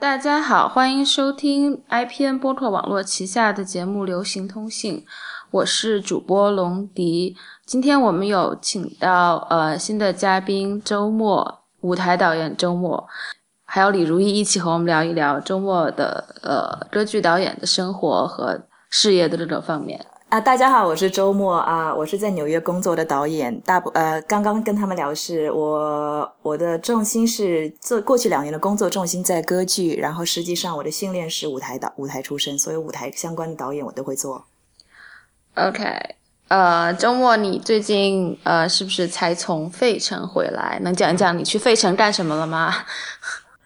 大家好，欢迎收听 IPN 播客网络旗下的节目《流行通信》，我是主播龙迪。今天我们有请到呃新的嘉宾周末舞台导演周末，还有李如意一起和我们聊一聊周末的呃歌剧导演的生活和事业的这个方面。啊，大家好，我是周末啊，我是在纽约工作的导演。大部呃，刚刚跟他们聊是，我我的重心是做过去两年的工作重心在歌剧，然后实际上我的训练是舞台导舞台出身，所以舞台相关的导演我都会做。OK，呃，周末你最近呃是不是才从费城回来？能讲一讲你去费城干什么了吗？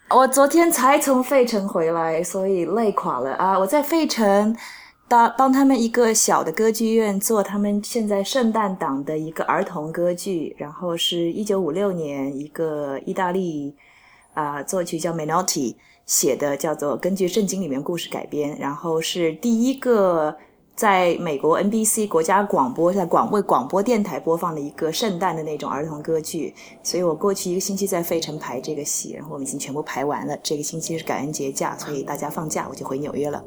我昨天才从费城回来，所以累垮了啊！我在费城。帮帮他们一个小的歌剧院做他们现在圣诞档的一个儿童歌剧，然后是一九五六年一个意大利啊作曲叫 Menotti 写的，叫做根据圣经里面故事改编，然后是第一个在美国 NBC 国家广播在广为广播电台播放的一个圣诞的那种儿童歌剧，所以我过去一个星期在费城排这个戏，然后我们已经全部排完了。这个星期是感恩节假，所以大家放假，我就回纽约了。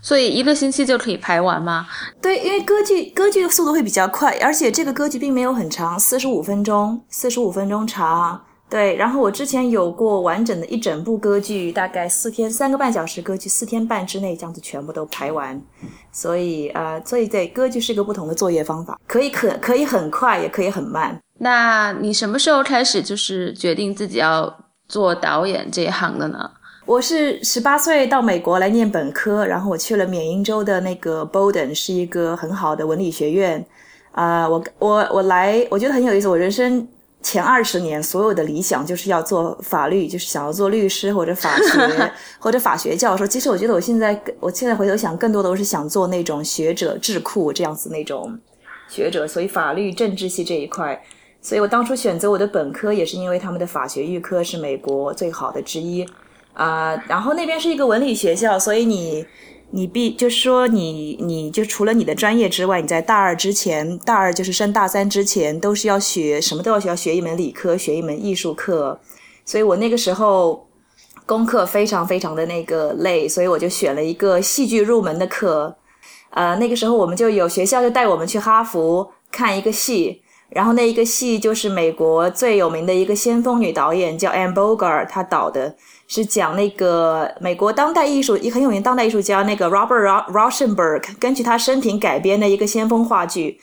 所以一个星期就可以排完吗？对，因为歌剧歌剧的速度会比较快，而且这个歌剧并没有很长，四十五分钟，四十五分钟长。对，然后我之前有过完整的一整部歌剧，大概四天三个半小时歌剧，四天半之内这样子全部都排完。所以呃，所以对歌剧是个不同的作业方法，可以可可以很快，也可以很慢。那你什么时候开始就是决定自己要做导演这一行的呢？我是十八岁到美国来念本科，然后我去了缅因州的那个 Bowdoin，是一个很好的文理学院。啊，我我我来，我觉得很有意思。我人生前二十年所有的理想就是要做法律，就是想要做律师或者法学 或者法学教授。其实我觉得我现在我现在回头想，更多的我是想做那种学者智库这样子那种学者。所以法律政治系这一块，所以我当初选择我的本科也是因为他们的法学预科是美国最好的之一。啊，然后那边是一个文理学校，所以你你必就是说你你就除了你的专业之外，你在大二之前，大二就是升大三之前，都是要学什么都要学，要学一门理科，学一门艺术课。所以我那个时候功课非常非常的那个累，所以我就选了一个戏剧入门的课。呃，那个时候我们就有学校就带我们去哈佛看一个戏，然后那一个戏就是美国最有名的一个先锋女导演叫 Anne Bogart 她导的。是讲那个美国当代艺术一很有名当代艺术家那个 Robert Rauschenberg 根据他生平改编的一个先锋话剧。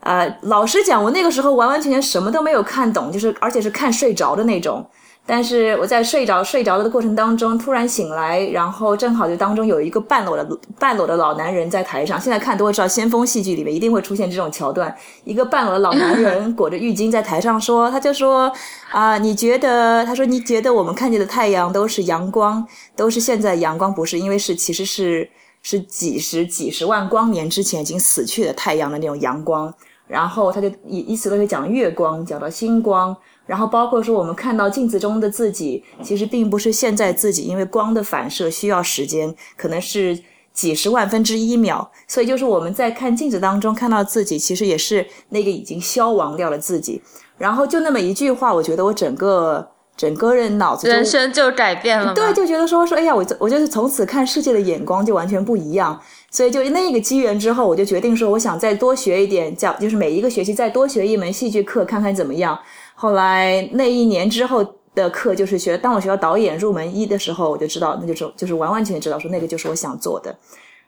呃，老实讲，我那个时候完完全全什么都没有看懂，就是而且是看睡着的那种。但是我在睡着睡着了的过程当中，突然醒来，然后正好就当中有一个半裸的半裸的老男人在台上。现在看都会知道，先锋戏剧里面一定会出现这种桥段：一个半裸的老男人 裹着浴巾在台上说，他就说啊，你觉得？他说你觉得我们看见的太阳都是阳光，都是现在阳光不是？因为是其实是是几十几十万光年之前已经死去的太阳的那种阳光。然后他就以以此类推讲月光，讲到星光。然后包括说，我们看到镜子中的自己，其实并不是现在自己，因为光的反射需要时间，可能是几十万分之一秒。所以就是我们在看镜子当中看到自己，其实也是那个已经消亡掉了自己。然后就那么一句话，我觉得我整个整个人脑子人生就改变了。对，就觉得说说，哎呀，我我就是从此看世界的眼光就完全不一样。所以就那个机缘之后，我就决定说，我想再多学一点，教就是每一个学期再多学一门戏剧课，看看怎么样。后来那一年之后的课就是学，当我学到导演入门一的时候，我就知道，那就是就是完完全全知道说那个就是我想做的。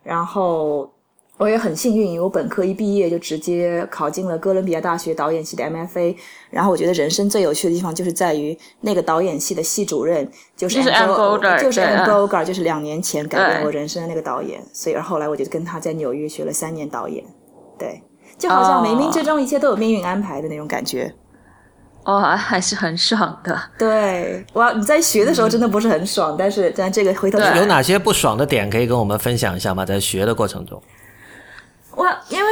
然后我也很幸运，因为我本科一毕业就直接考进了哥伦比亚大学导演系的 MFA。然后我觉得人生最有趣的地方就是在于那个导演系的系主任就是就是 Anne Bogart，就是两年前改变我人生的那个导演。所以后来我就跟他在纽约学了三年导演。对，就好像冥冥之中一切都有命运安排的那种感觉。哦，还是很爽的。对，哇，你在学的时候真的不是很爽，但是在这个回头有哪些不爽的点可以跟我们分享一下吗？在学的过程中，我因为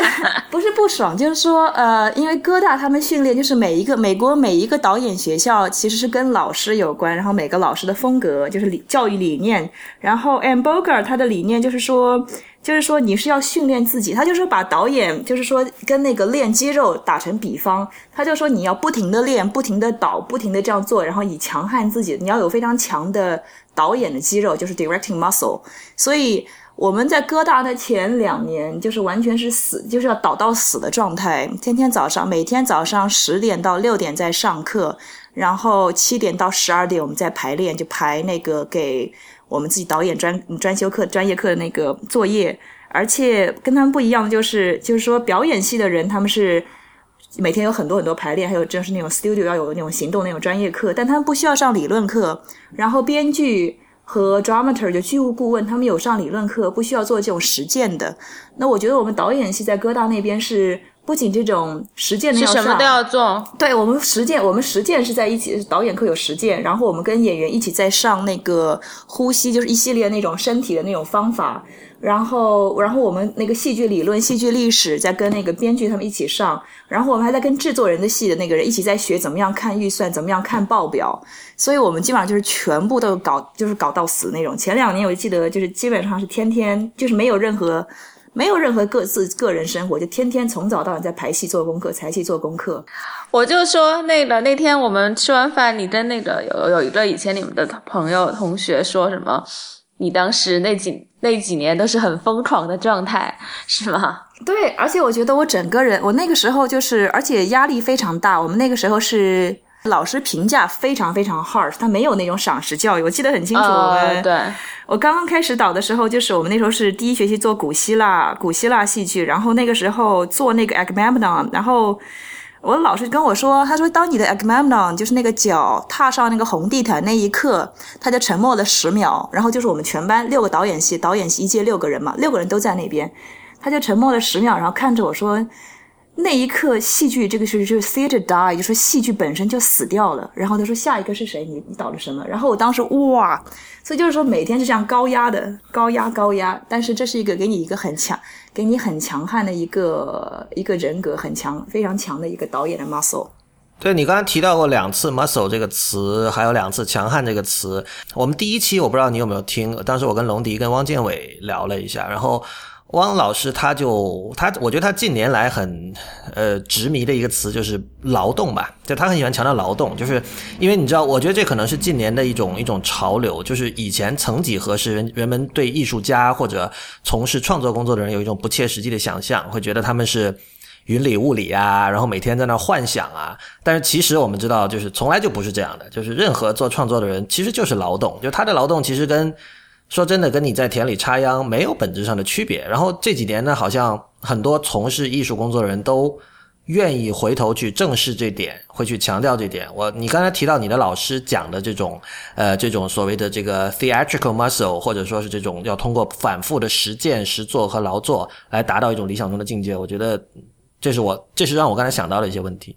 不是不爽，就是说，呃，因为哥大他们训练就是每一个美国每一个导演学校其实是跟老师有关，然后每个老师的风格就是理教育理念，然后 a m b o g e r 他的理念就是说，就是说你是要训练自己，他就是把导演就是说跟那个练肌肉打成比方，他就说你要不停的练，不停的导，不停的这样做，然后以强悍自己，你要有非常强的导演的肌肉，就是 directing muscle，所以。我们在哥大的前两年，就是完全是死，就是要倒到死的状态。天天早上，每天早上十点到六点在上课，然后七点到十二点我们在排练，就排那个给我们自己导演专专修课、专业课的那个作业。而且跟他们不一样就是，就是说表演系的人他们是每天有很多很多排练，还有就是那种 studio 要有那种行动那种专业课，但他们不需要上理论课。然后编剧。和 dramaturg 就剧务顾问，他们有上理论课，不需要做这种实践的。那我觉得我们导演系在哥大那边是不仅这种实践的要上，什么都要做。对我们实践，我们实践是在一起，导演课有实践，然后我们跟演员一起在上那个呼吸，就是一系列那种身体的那种方法。然后，然后我们那个戏剧理论、戏剧历史在跟那个编剧他们一起上，然后我们还在跟制作人的戏的那个人一起在学怎么样看预算，怎么样看报表。所以我们基本上就是全部都搞，就是搞到死那种。前两年我记得就是基本上是天天就是没有任何没有任何各自个人生活，就天天从早到晚在排戏做功课、排戏做功课。我就说那个那天我们吃完饭，你跟那个有有一个以前你们的朋友同学说什么？你当时那几那几年都是很疯狂的状态，是吗？对，而且我觉得我整个人，我那个时候就是，而且压力非常大。我们那个时候是老师评价非常非常 harsh，他没有那种赏识教育。我记得很清楚，我们对我刚刚开始导的时候，就是我们那时候是第一学期做古希腊古希腊戏剧，然后那个时候做那个 Agamemnon，然后。我老师跟我说，他说，当你的 Agamemnon 就是那个脚踏上那个红地毯那一刻，他就沉默了十秒，然后就是我们全班六个导演系，导演系一届六个人嘛，六个人都在那边，他就沉默了十秒，然后看着我说。那一刻，戏剧这个是就是 theater die，就说戏剧本身就死掉了。然后他说下一个是谁？你你导了什么？然后我当时哇，所以就是说每天是这样高压的，高压高压。但是这是一个给你一个很强，给你很强悍的一个一个人格，很强非常强的一个导演的 muscle。对你刚才提到过两次 muscle 这个词，还有两次强悍这个词。我们第一期我不知道你有没有听，当时我跟龙迪跟汪建伟聊了一下，然后。汪老师他就他，我觉得他近年来很呃执迷的一个词就是劳动吧，就他很喜欢强调劳动，就是因为你知道，我觉得这可能是近年的一种一种潮流，就是以前曾几何时人人们对艺术家或者从事创作工作的人有一种不切实际的想象，会觉得他们是云里雾里啊，然后每天在那幻想啊，但是其实我们知道，就是从来就不是这样的，就是任何做创作的人其实就是劳动，就他的劳动其实跟。说真的，跟你在田里插秧没有本质上的区别。然后这几年呢，好像很多从事艺术工作的人都愿意回头去正视这点，会去强调这点。我你刚才提到你的老师讲的这种，呃，这种所谓的这个 theatrical muscle，或者说是这种要通过反复的实践、实做和劳作来达到一种理想中的境界。我觉得这是我，这是让我刚才想到的一些问题。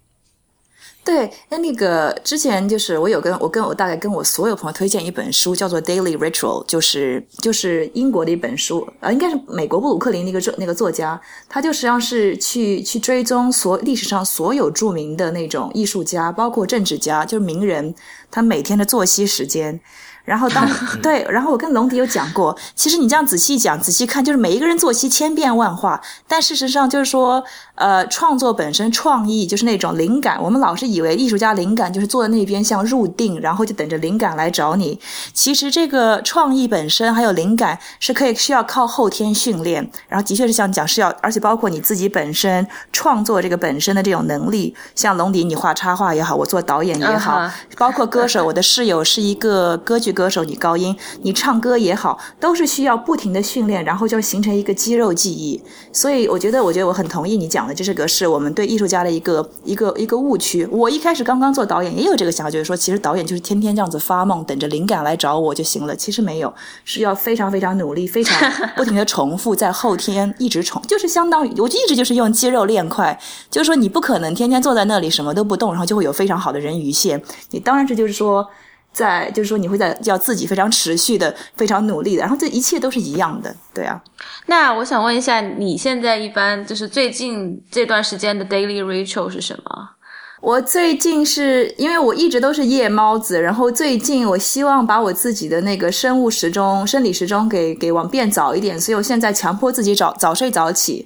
对，那那个之前就是我有跟我跟我大概跟我所有朋友推荐一本书，叫做《Daily Ritual》，就是就是英国的一本书，啊，应该是美国布鲁克林那个作那个作家，他就实际上是去去追踪所历史上所有著名的那种艺术家，包括政治家，就是名人，他每天的作息时间。然后当 对，然后我跟龙迪有讲过，其实你这样仔细讲、仔细看，就是每一个人作息千变万化，但事实上就是说，呃，创作本身创意就是那种灵感。我们老是以为艺术家灵感就是坐在那边像入定，然后就等着灵感来找你。其实这个创意本身还有灵感是可以需要靠后天训练，然后的确是像讲是要，而且包括你自己本身创作这个本身的这种能力，像龙迪你画插画也好，我做导演也好，包括歌手，我的室友是一个歌剧。歌手，你高音，你唱歌也好，都是需要不停的训练，然后就形成一个肌肉记忆。所以，我觉得，我觉得我很同意你讲的，这是个是我们对艺术家的一个一个一个误区。我一开始刚刚做导演，也有这个想法，就是说，其实导演就是天天这样子发梦，等着灵感来找我就行了。其实没有，是要非常非常努力，非常不停的重复，在后天一直重，就是相当于我一直就是用肌肉练快。就是说，你不可能天天坐在那里什么都不动，然后就会有非常好的人鱼线。你当然这就是说。在就是说你会在要自己非常持续的、非常努力的，然后这一切都是一样的，对啊。那我想问一下，你现在一般就是最近这段时间的 daily ritual 是什么？我最近是因为我一直都是夜猫子，然后最近我希望把我自己的那个生物时钟、生理时钟给给往变早一点，所以我现在强迫自己早早睡早起。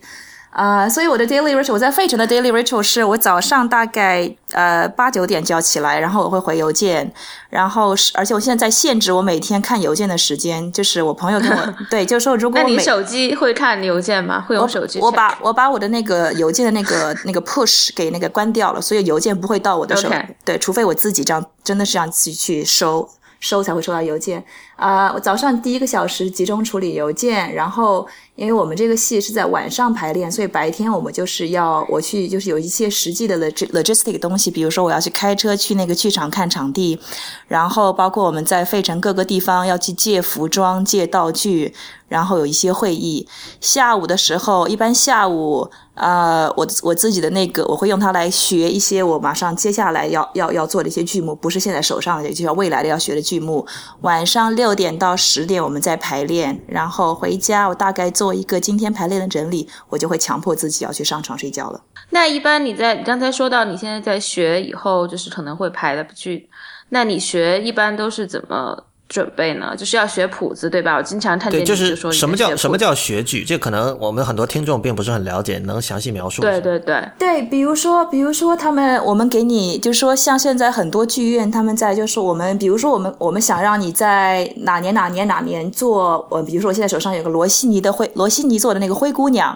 啊，所以我的 daily ritual，我在费城的 daily ritual 是我早上大概呃八九点就要起来，然后我会回邮件，然后是而且我现在在限制我每天看邮件的时间，就是我朋友跟我 对，就是说如果那你手机会看邮件吗？会用手机？我把我把我的那个邮件的那个 那个 push 给那个关掉了，所以邮件不会到我的手，对，除非我自己这样真的是让自己去收。收才会收到邮件啊！我早上第一个小时集中处理邮件，然后因为我们这个戏是在晚上排练，所以白天我们就是要我去就是有一些实际的 logistic 东西，比如说我要去开车去那个剧场看场地，然后包括我们在费城各个地方要去借服装、借道具。然后有一些会议，下午的时候，一般下午，呃，我我自己的那个，我会用它来学一些我马上接下来要要要做的一些剧目，不是现在手上的，就要未来的要学的剧目。晚上六六点到十点我们在排练，然后回家我大概做一个今天排练的整理，我就会强迫自己要去上床睡觉了。那一般你在刚才说到你现在在学以后，就是可能会排的剧，那你学一般都是怎么？准备呢，就是要学谱子，对吧？我经常看见就是说什么叫什么叫学剧，这可能我们很多听众并不是很了解，能详细描述？对对对对，比如说，比如说他们，我们给你，就是说，像现在很多剧院他们在，就是我们，比如说我们，我们想让你在哪年哪年哪年做，我比如说我现在手上有个罗西尼的灰，罗西尼做的那个灰姑娘。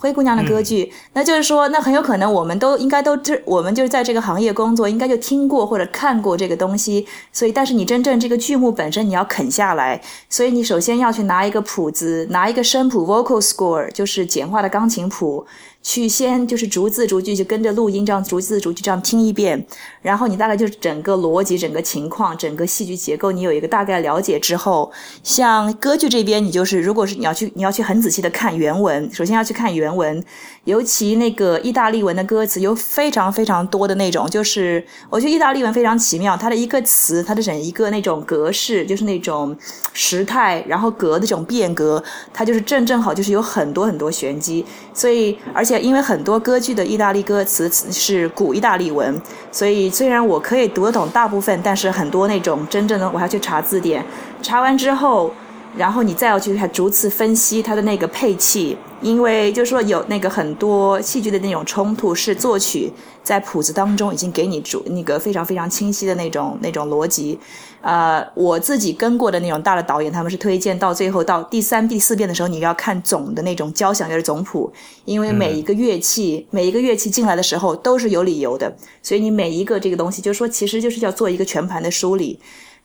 灰姑娘的歌剧，那就是说，那很有可能我们都应该都知，我们就是在这个行业工作，应该就听过或者看过这个东西。所以，但是你真正这个剧目本身你要啃下来，所以你首先要去拿一个谱子，拿一个声谱 （vocal score），就是简化的钢琴谱。去先就是逐字逐句就跟着录音这样逐字逐句这样听一遍，然后你大概就是整个逻辑、整个情况、整个戏剧结构，你有一个大概了解之后，像歌剧这边，你就是如果是你要去你要去很仔细的看原文，首先要去看原文，尤其那个意大利文的歌词有非常非常多的那种，就是我觉得意大利文非常奇妙，它的一个词，它的整一个那种格式，就是那种时态，然后格的这种变革，它就是正正好就是有很多很多玄机，所以而。且因为很多歌剧的意大利歌词是古意大利文，所以虽然我可以读得懂大部分，但是很多那种真正的我还要去查字典，查完之后。然后你再要去看逐次分析它的那个配器，因为就是说有那个很多戏剧的那种冲突是作曲在谱子当中已经给你主那个非常非常清晰的那种那种逻辑，呃，我自己跟过的那种大的导演他们是推荐到最后到第三第四遍的时候你要看总的那种交响乐的总谱，因为每一个乐器每一个乐器进来的时候都是有理由的，所以你每一个这个东西就是说其实就是要做一个全盘的梳理。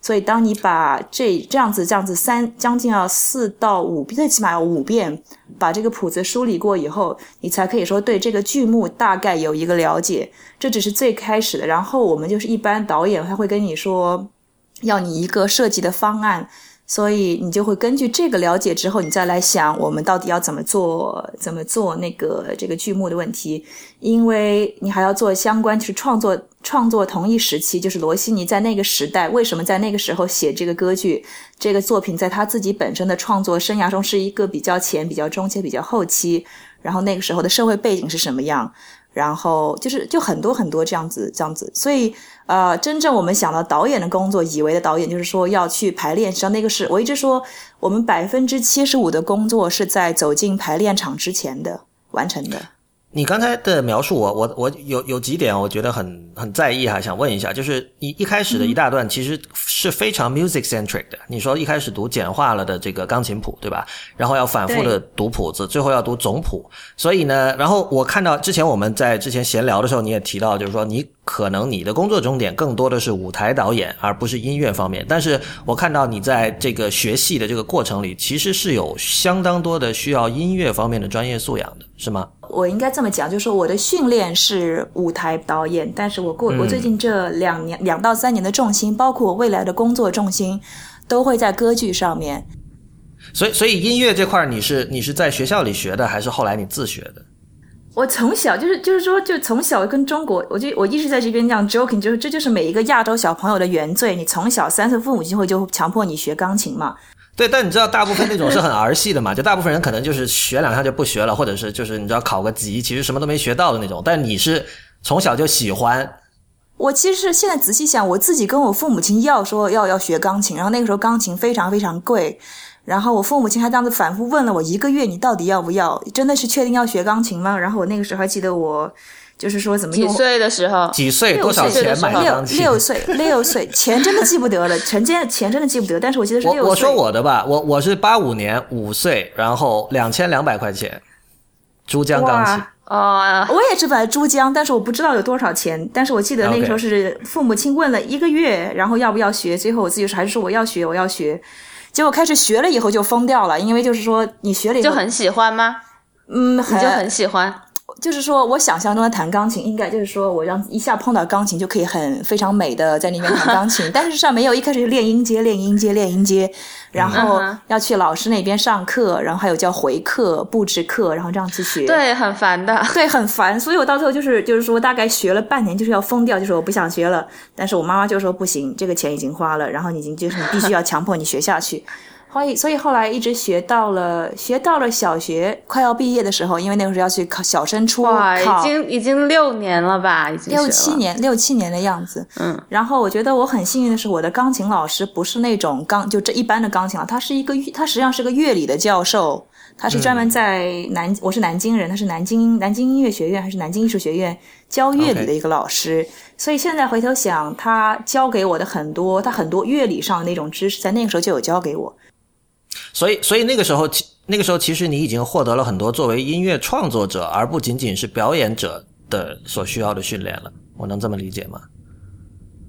所以，当你把这这样子、这样子三将近要四到五，最起码要五遍，把这个谱子梳理过以后，你才可以说对这个剧目大概有一个了解。这只是最开始的，然后我们就是一般导演他会跟你说，要你一个设计的方案。所以你就会根据这个了解之后，你再来想我们到底要怎么做，怎么做那个这个剧目的问题，因为你还要做相关，就是创作创作同一时期，就是罗西尼在那个时代为什么在那个时候写这个歌剧，这个作品在他自己本身的创作生涯中是一个比较前、比较中期、比较后期，然后那个时候的社会背景是什么样。然后就是就很多很多这样子这样子，所以呃，真正我们想到导演的工作，以为的导演就是说要去排练，实际上那个是我一直说，我们百分之七十五的工作是在走进排练场之前的完成的。你刚才的描述，我我我有有几点，我觉得很很在意哈，想问一下，就是你一开始的一大段其实是非常 music centric 的。你说一开始读简化了的这个钢琴谱，对吧？然后要反复的读谱子，最后要读总谱。所以呢，然后我看到之前我们在之前闲聊的时候，你也提到，就是说你。可能你的工作重点更多的是舞台导演，而不是音乐方面。但是我看到你在这个学戏的这个过程里，其实是有相当多的需要音乐方面的专业素养的，是吗？我应该这么讲，就是说我的训练是舞台导演，但是我过我最近这两年两到三年的重心，包括我未来的工作重心，都会在歌剧上面。所以，所以音乐这块你是你是在学校里学的，还是后来你自学的？我从小就是就是说，就从小跟中国，我就我一直在这边这样 joking，就是这就是每一个亚洲小朋友的原罪。你从小三岁父母亲会就强迫你学钢琴嘛？对，但你知道大部分那种是很儿戏的嘛？就大部分人可能就是学两下就不学了，或者是就是你知道考个级，其实什么都没学到的那种。但你是从小就喜欢。我其实现在仔细想，我自己跟我父母亲要说要要学钢琴，然后那个时候钢琴非常非常贵，然后我父母亲还这样子反复问了我一个月，你到底要不要？真的是确定要学钢琴吗？然后我那个时候还记得我就是说怎么几岁的时候？几岁？多少钱买钢琴？六岁，六岁，钱真的记不得了，钱真钱真的记不得，但是我记得是六岁。我我说我的吧，我我是八五年五岁，然后两千两百块钱，珠江钢琴。哦，我也是买珠江，但是我不知道有多少钱。但是我记得那个时候是父母亲问了一个月，然后要不要学，最后我自己还是说我要学，我要学。结果开始学了以后就疯掉了，因为就是说你学了以后就很喜欢吗？嗯，你就很喜欢。就是说我想象中的弹钢琴，应该就是说我让一下碰到钢琴就可以很非常美的在那边弹钢琴。但是上没有，一开始就练音阶，练音阶，练音阶，然后要去老师那边上课，然后还有叫回课、布置课，然后这样去学。对，很烦的。对，很烦。所以我到最后就是就是说大概学了半年，就是要疯掉，就是我不想学了。但是我妈妈就说不行，这个钱已经花了，然后你已经就是你必须要强迫你学下去。所以，所以后来一直学到了，学到了小学快要毕业的时候，因为那个时候要去考小升初，哇，已经已经六年了吧，已经六七年，六七年的样子。嗯，然后我觉得我很幸运的是，我的钢琴老师不是那种钢就这一般的钢琴老他是一个他实际上是个乐理的教授，他是专门在南，我是南京人，他是南京南京音乐学院还是南京艺术学院教乐理的一个老师。所以现在回头想，他教给我的很多，他很多乐理上的那种知识，在那个时候就有教给我。所以，所以那个时候，其那个时候，其实你已经获得了很多作为音乐创作者，而不仅仅是表演者的所需要的训练了。我能这么理解吗？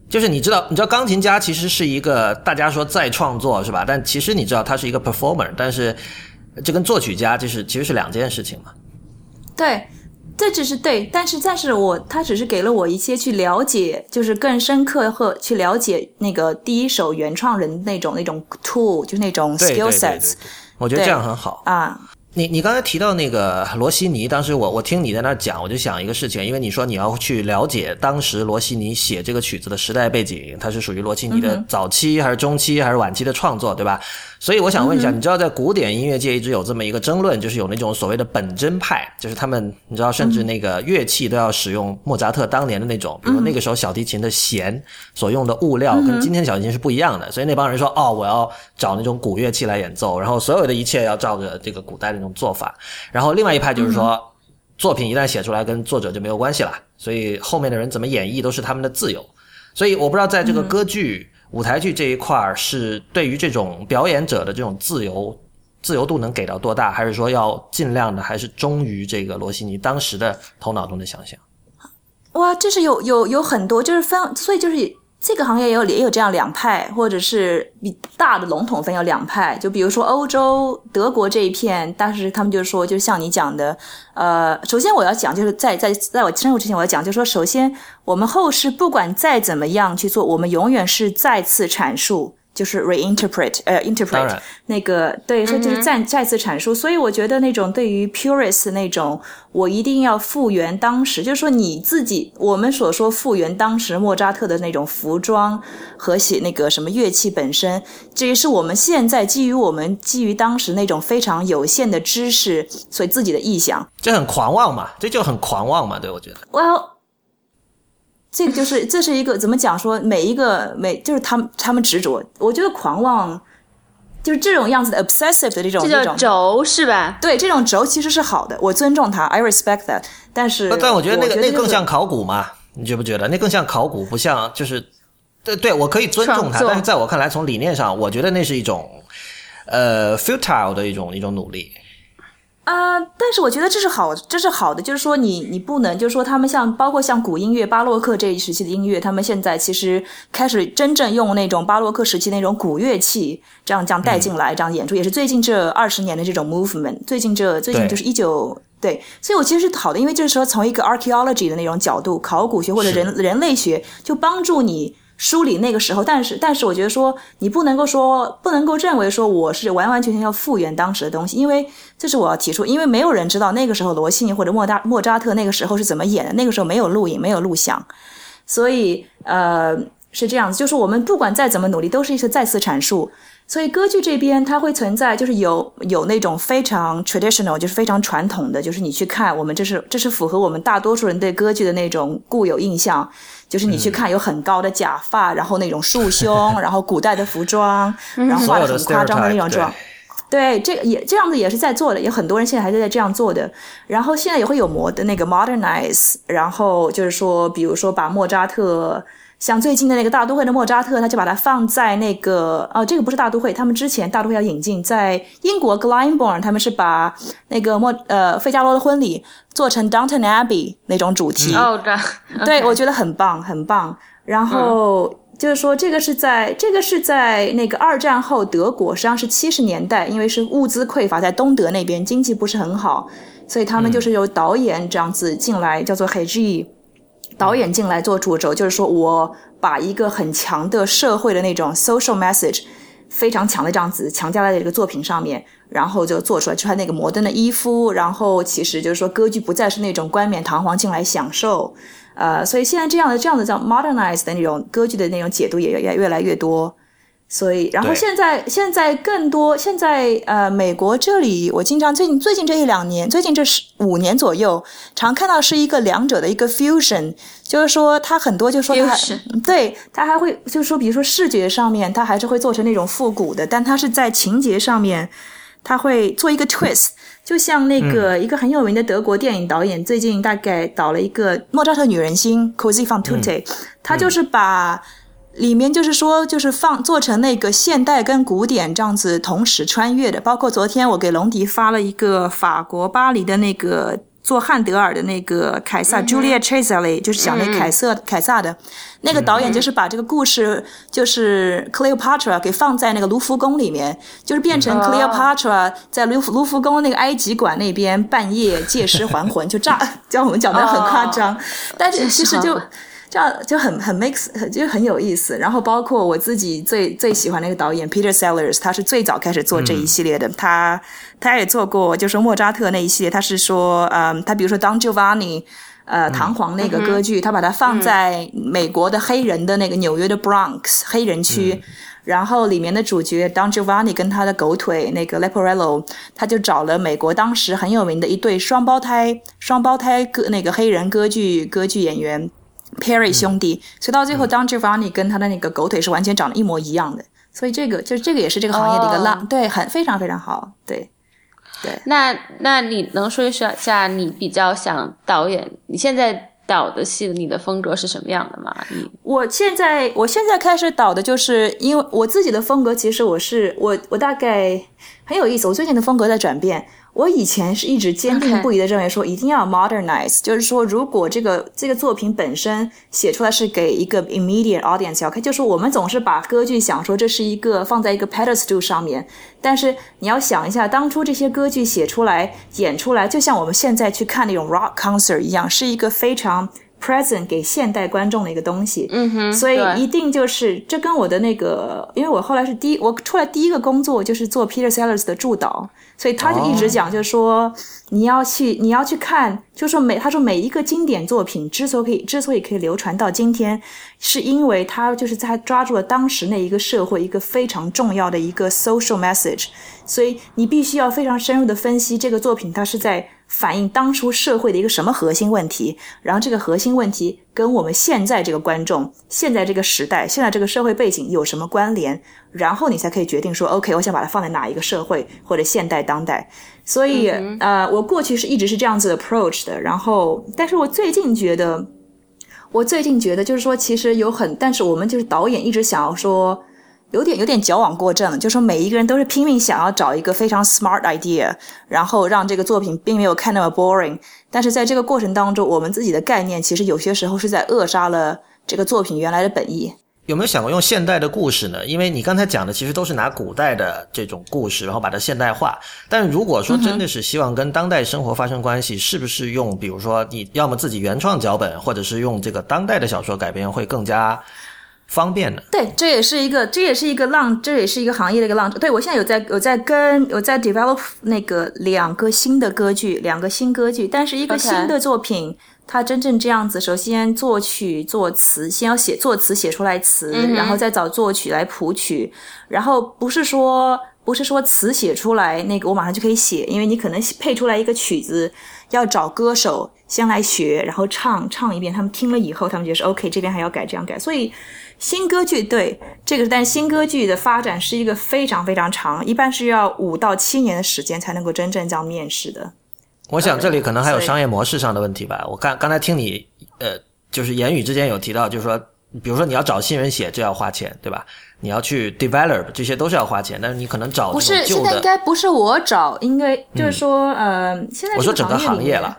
就是你知道，你知道，钢琴家其实是一个大家说在创作是吧？但其实你知道，他是一个 performer，但是这跟作曲家就是其实是两件事情嘛。对。这只是对，但是但是我他只是给了我一些去了解，就是更深刻和去了解那个第一手原创人那种那种 tool，就是那种 skill sets。我觉得这样很好啊。你你刚才提到那个罗西尼，当时我我听你在那讲，我就想一个事情，因为你说你要去了解当时罗西尼写这个曲子的时代背景，它是属于罗西尼的早期还是中期还是晚期的创作，对吧？所以我想问一下，你知道在古典音乐界一直有这么一个争论，就是有那种所谓的本真派，就是他们你知道，甚至那个乐器都要使用莫扎特当年的那种，比如那个时候小提琴的弦所用的物料跟今天小提琴是不一样的，所以那帮人说哦，我要找那种古乐器来演奏，然后所有的一切要照着这个古代的那种做法。然后另外一派就是说，作品一旦写出来跟作者就没有关系了，所以后面的人怎么演绎都是他们的自由。所以我不知道在这个歌剧。舞台剧这一块儿是对于这种表演者的这种自由自由度能给到多大，还是说要尽量的还是忠于这个罗西尼当时的头脑中的想象？哇，这是有有有很多，就是分，所以就是。这个行业也有也有这样两派，或者是比大的笼统分有两派。就比如说欧洲德国这一片，当时他们就是说，就像你讲的，呃，首先我要讲，就是在在在我深入之前，我要讲，就是说，首先我们后世不管再怎么样去做，我们永远是再次阐述。就是 reinterpret，呃，interpret 那个对，所以就是再再次阐述。所以我觉得那种对于 purist 那种，我一定要复原当时，就是说你自己，我们所说复原当时莫扎特的那种服装和写那个什么乐器本身，这也是我们现在基于我们基于当时那种非常有限的知识，所以自己的臆想。这很狂妄嘛？这就很狂妄嘛？对我觉得。Well。这个就是，这是一个怎么讲？说每一个每就是他们他们执着，我觉得狂妄就是这种样子的 obsessive 的这种这种轴是吧？对，这种轴其实是好的，我尊重他，I respect that。但是，但我觉得那个那更像考古嘛？你觉不觉得那更像考古，不像就是对对，我可以尊重他，但是在我看来，从理念上，我觉得那是一种呃 futile 的一种一种努力。啊，但是我觉得这是好，这是好的，就是说你你不能，就是说他们像包括像古音乐、巴洛克这一时期的音乐，他们现在其实开始真正用那种巴洛克时期那种古乐器，这样这样带进来，这样演出，也是最近这二十年的这种 movement。最近这最近就是一九对，所以我其实是好的，因为就是说从一个 archaeology 的那种角度，考古学或者人人类学，就帮助你梳理那个时候，但是但是我觉得说你不能够说不能够认为说我是完完全全要复原当时的东西，因为这是我要提出，因为没有人知道那个时候罗西尼或者莫扎莫扎特那个时候是怎么演的，那个时候没有录影，没有录像，所以呃是这样子，就是我们不管再怎么努力，都是一次再次阐述。所以歌剧这边它会存在，就是有有那种非常 traditional，就是非常传统的，就是你去看我们这是这是符合我们大多数人对歌剧的那种固有印象，就是你去看有很高的假发，然后那种束胸，然后古代的服装，然后画的很夸张的那种妆。对，这个也这样子也是在做的，有很多人现在还是在这样做的。然后现在也会有模的那个 modernize，然后就是说，比如说把莫扎特。像最近的那个大都会的莫扎特，他就把它放在那个哦，这个不是大都会，他们之前大都会要引进，在英国 Glyndebourne，他们是把那个莫呃费加罗的婚礼做成 Downton Abbey 那种主题。哦，这对我觉得很棒，很棒。然后就是说，这个是在这个是在那个二战后德国，实际上是七十年代，因为是物资匮乏，在东德那边经济不是很好，所以他们就是由导演这样子进来，叫做 Hegi。导演进来做主轴，就是说我把一个很强的社会的那种 social message，非常强的这样子强加在这个作品上面，然后就做出来穿那个摩登的衣服，然后其实就是说歌剧不再是那种冠冕堂皇进来享受，呃，所以现在这样的这样的叫 modernized 的那种歌剧的那种解读也越越来越多。所以，然后现在现在更多，现在呃，美国这里我经常最近最近这一两年，最近这十五年左右，常看到是一个两者的一个 fusion，就是说它很多就说他对它还会就是说，比如说视觉上面，它还是会做成那种复古的，但它是在情节上面，它会做一个 twist，就像那个一个很有名的德国电影导演最近大概导了一个莫扎特女人心 Così fan tutte，他就是把。里面就是说，就是放做成那个现代跟古典这样子同时穿越的，包括昨天我给龙迪发了一个法国巴黎的那个做汉德尔的那个凯撒 Julia Cesare，就是讲那凯瑟凯撒的。那个导演，就是把这个故事就是 Cleopatra 给放在那个卢浮宫里面，就是变成 Cleopatra 在卢卢浮宫那个埃及馆那边半夜借尸还魂，就炸，叫我们讲的很夸张，但是其实就。这样就很很 mix，就很有意思。然后包括我自己最最喜欢那个导演 Peter Sellers，他是最早开始做这一系列的。他他也做过，就是莫扎特那一系列。他是说，嗯，他比如说 Don Giovanni，呃，唐璜那个歌剧，他把它放在美国的黑人的那个纽约的 Bronx 黑人区。然后里面的主角 Don Giovanni 跟他的狗腿那个 Leporello，他就找了美国当时很有名的一对双胞胎双胞胎歌那个黑人歌剧歌剧演员。Perry 兄弟，所以到最后，Don Giovanni 跟他的那个狗腿是完全长得一模一样的，所以这个就是这个也是这个行业的一个浪，对，很非常非常好，对，对。那那你能说一下你比较想导演你现在导的戏，你的风格是什么样的吗？你我现在我现在开始导的就是因为我自己的风格，其实我是我我大概很有意思，我最近的风格在转变。我以前是一直坚定不移的认为说一定要 modernize，就是说如果这个这个作品本身写出来是给一个 immediate audience，OK，，就是我们总是把歌剧想说这是一个放在一个 pedestal 上面，但是你要想一下，当初这些歌剧写出来演出来，就像我们现在去看那种 rock concert 一样，是一个非常 present 给现代观众的一个东西。嗯哼，所以一定就是这跟我的那个，因为我后来是第一，我出来第一个工作就是做 Peter Sellers 的助导。所以他就一直讲，就是说你要去，你要去看，就是说每他说每一个经典作品之所以之所以可以流传到今天，是因为他就是在抓住了当时那一个社会一个非常重要的一个 social message。所以你必须要非常深入的分析这个作品，它是在反映当初社会的一个什么核心问题，然后这个核心问题跟我们现在这个观众、现在这个时代、现在这个社会背景有什么关联。然后你才可以决定说，OK，我想把它放在哪一个社会或者现代当代。所以，呃，我过去是一直是这样子的 approach 的。然后，但是我最近觉得，我最近觉得就是说，其实有很，但是我们就是导演一直想要说，有点有点矫枉过正了。就说每一个人都是拼命想要找一个非常 smart idea，然后让这个作品并没有看那么 boring。但是在这个过程当中，我们自己的概念其实有些时候是在扼杀了这个作品原来的本意。有没有想过用现代的故事呢？因为你刚才讲的其实都是拿古代的这种故事，然后把它现代化。但如果说真的是希望跟当代生活发生关系，是不是用比如说你要么自己原创脚本，或者是用这个当代的小说改编会更加方便的。对，这也是一个，这也是一个浪，这也是一个行业的一个浪。对我现在有在有在跟有在 develop 那个两个新的歌剧，两个新歌剧，但是一个新的作品。它真正这样子，首先作曲作词，先要写作词写出来词，然后再找作曲来谱曲，然后不是说不是说词写出来那个我马上就可以写，因为你可能配出来一个曲子，要找歌手先来学，然后唱唱一遍，他们听了以后，他们觉得是 OK，这边还要改这样改，所以新歌剧对这个，但是新歌剧的发展是一个非常非常长，一般是要五到七年的时间才能够真正这样面试的。我想这里可能还有商业模式上的问题吧。我刚刚才听你呃，就是言语之间有提到，就是说，比如说你要找新人写，这要花钱，对吧？你要去 develop，这些都是要花钱，但是你可能找不是，现在应，该不是我找，应该就是说，呃，现在我说整个行业了。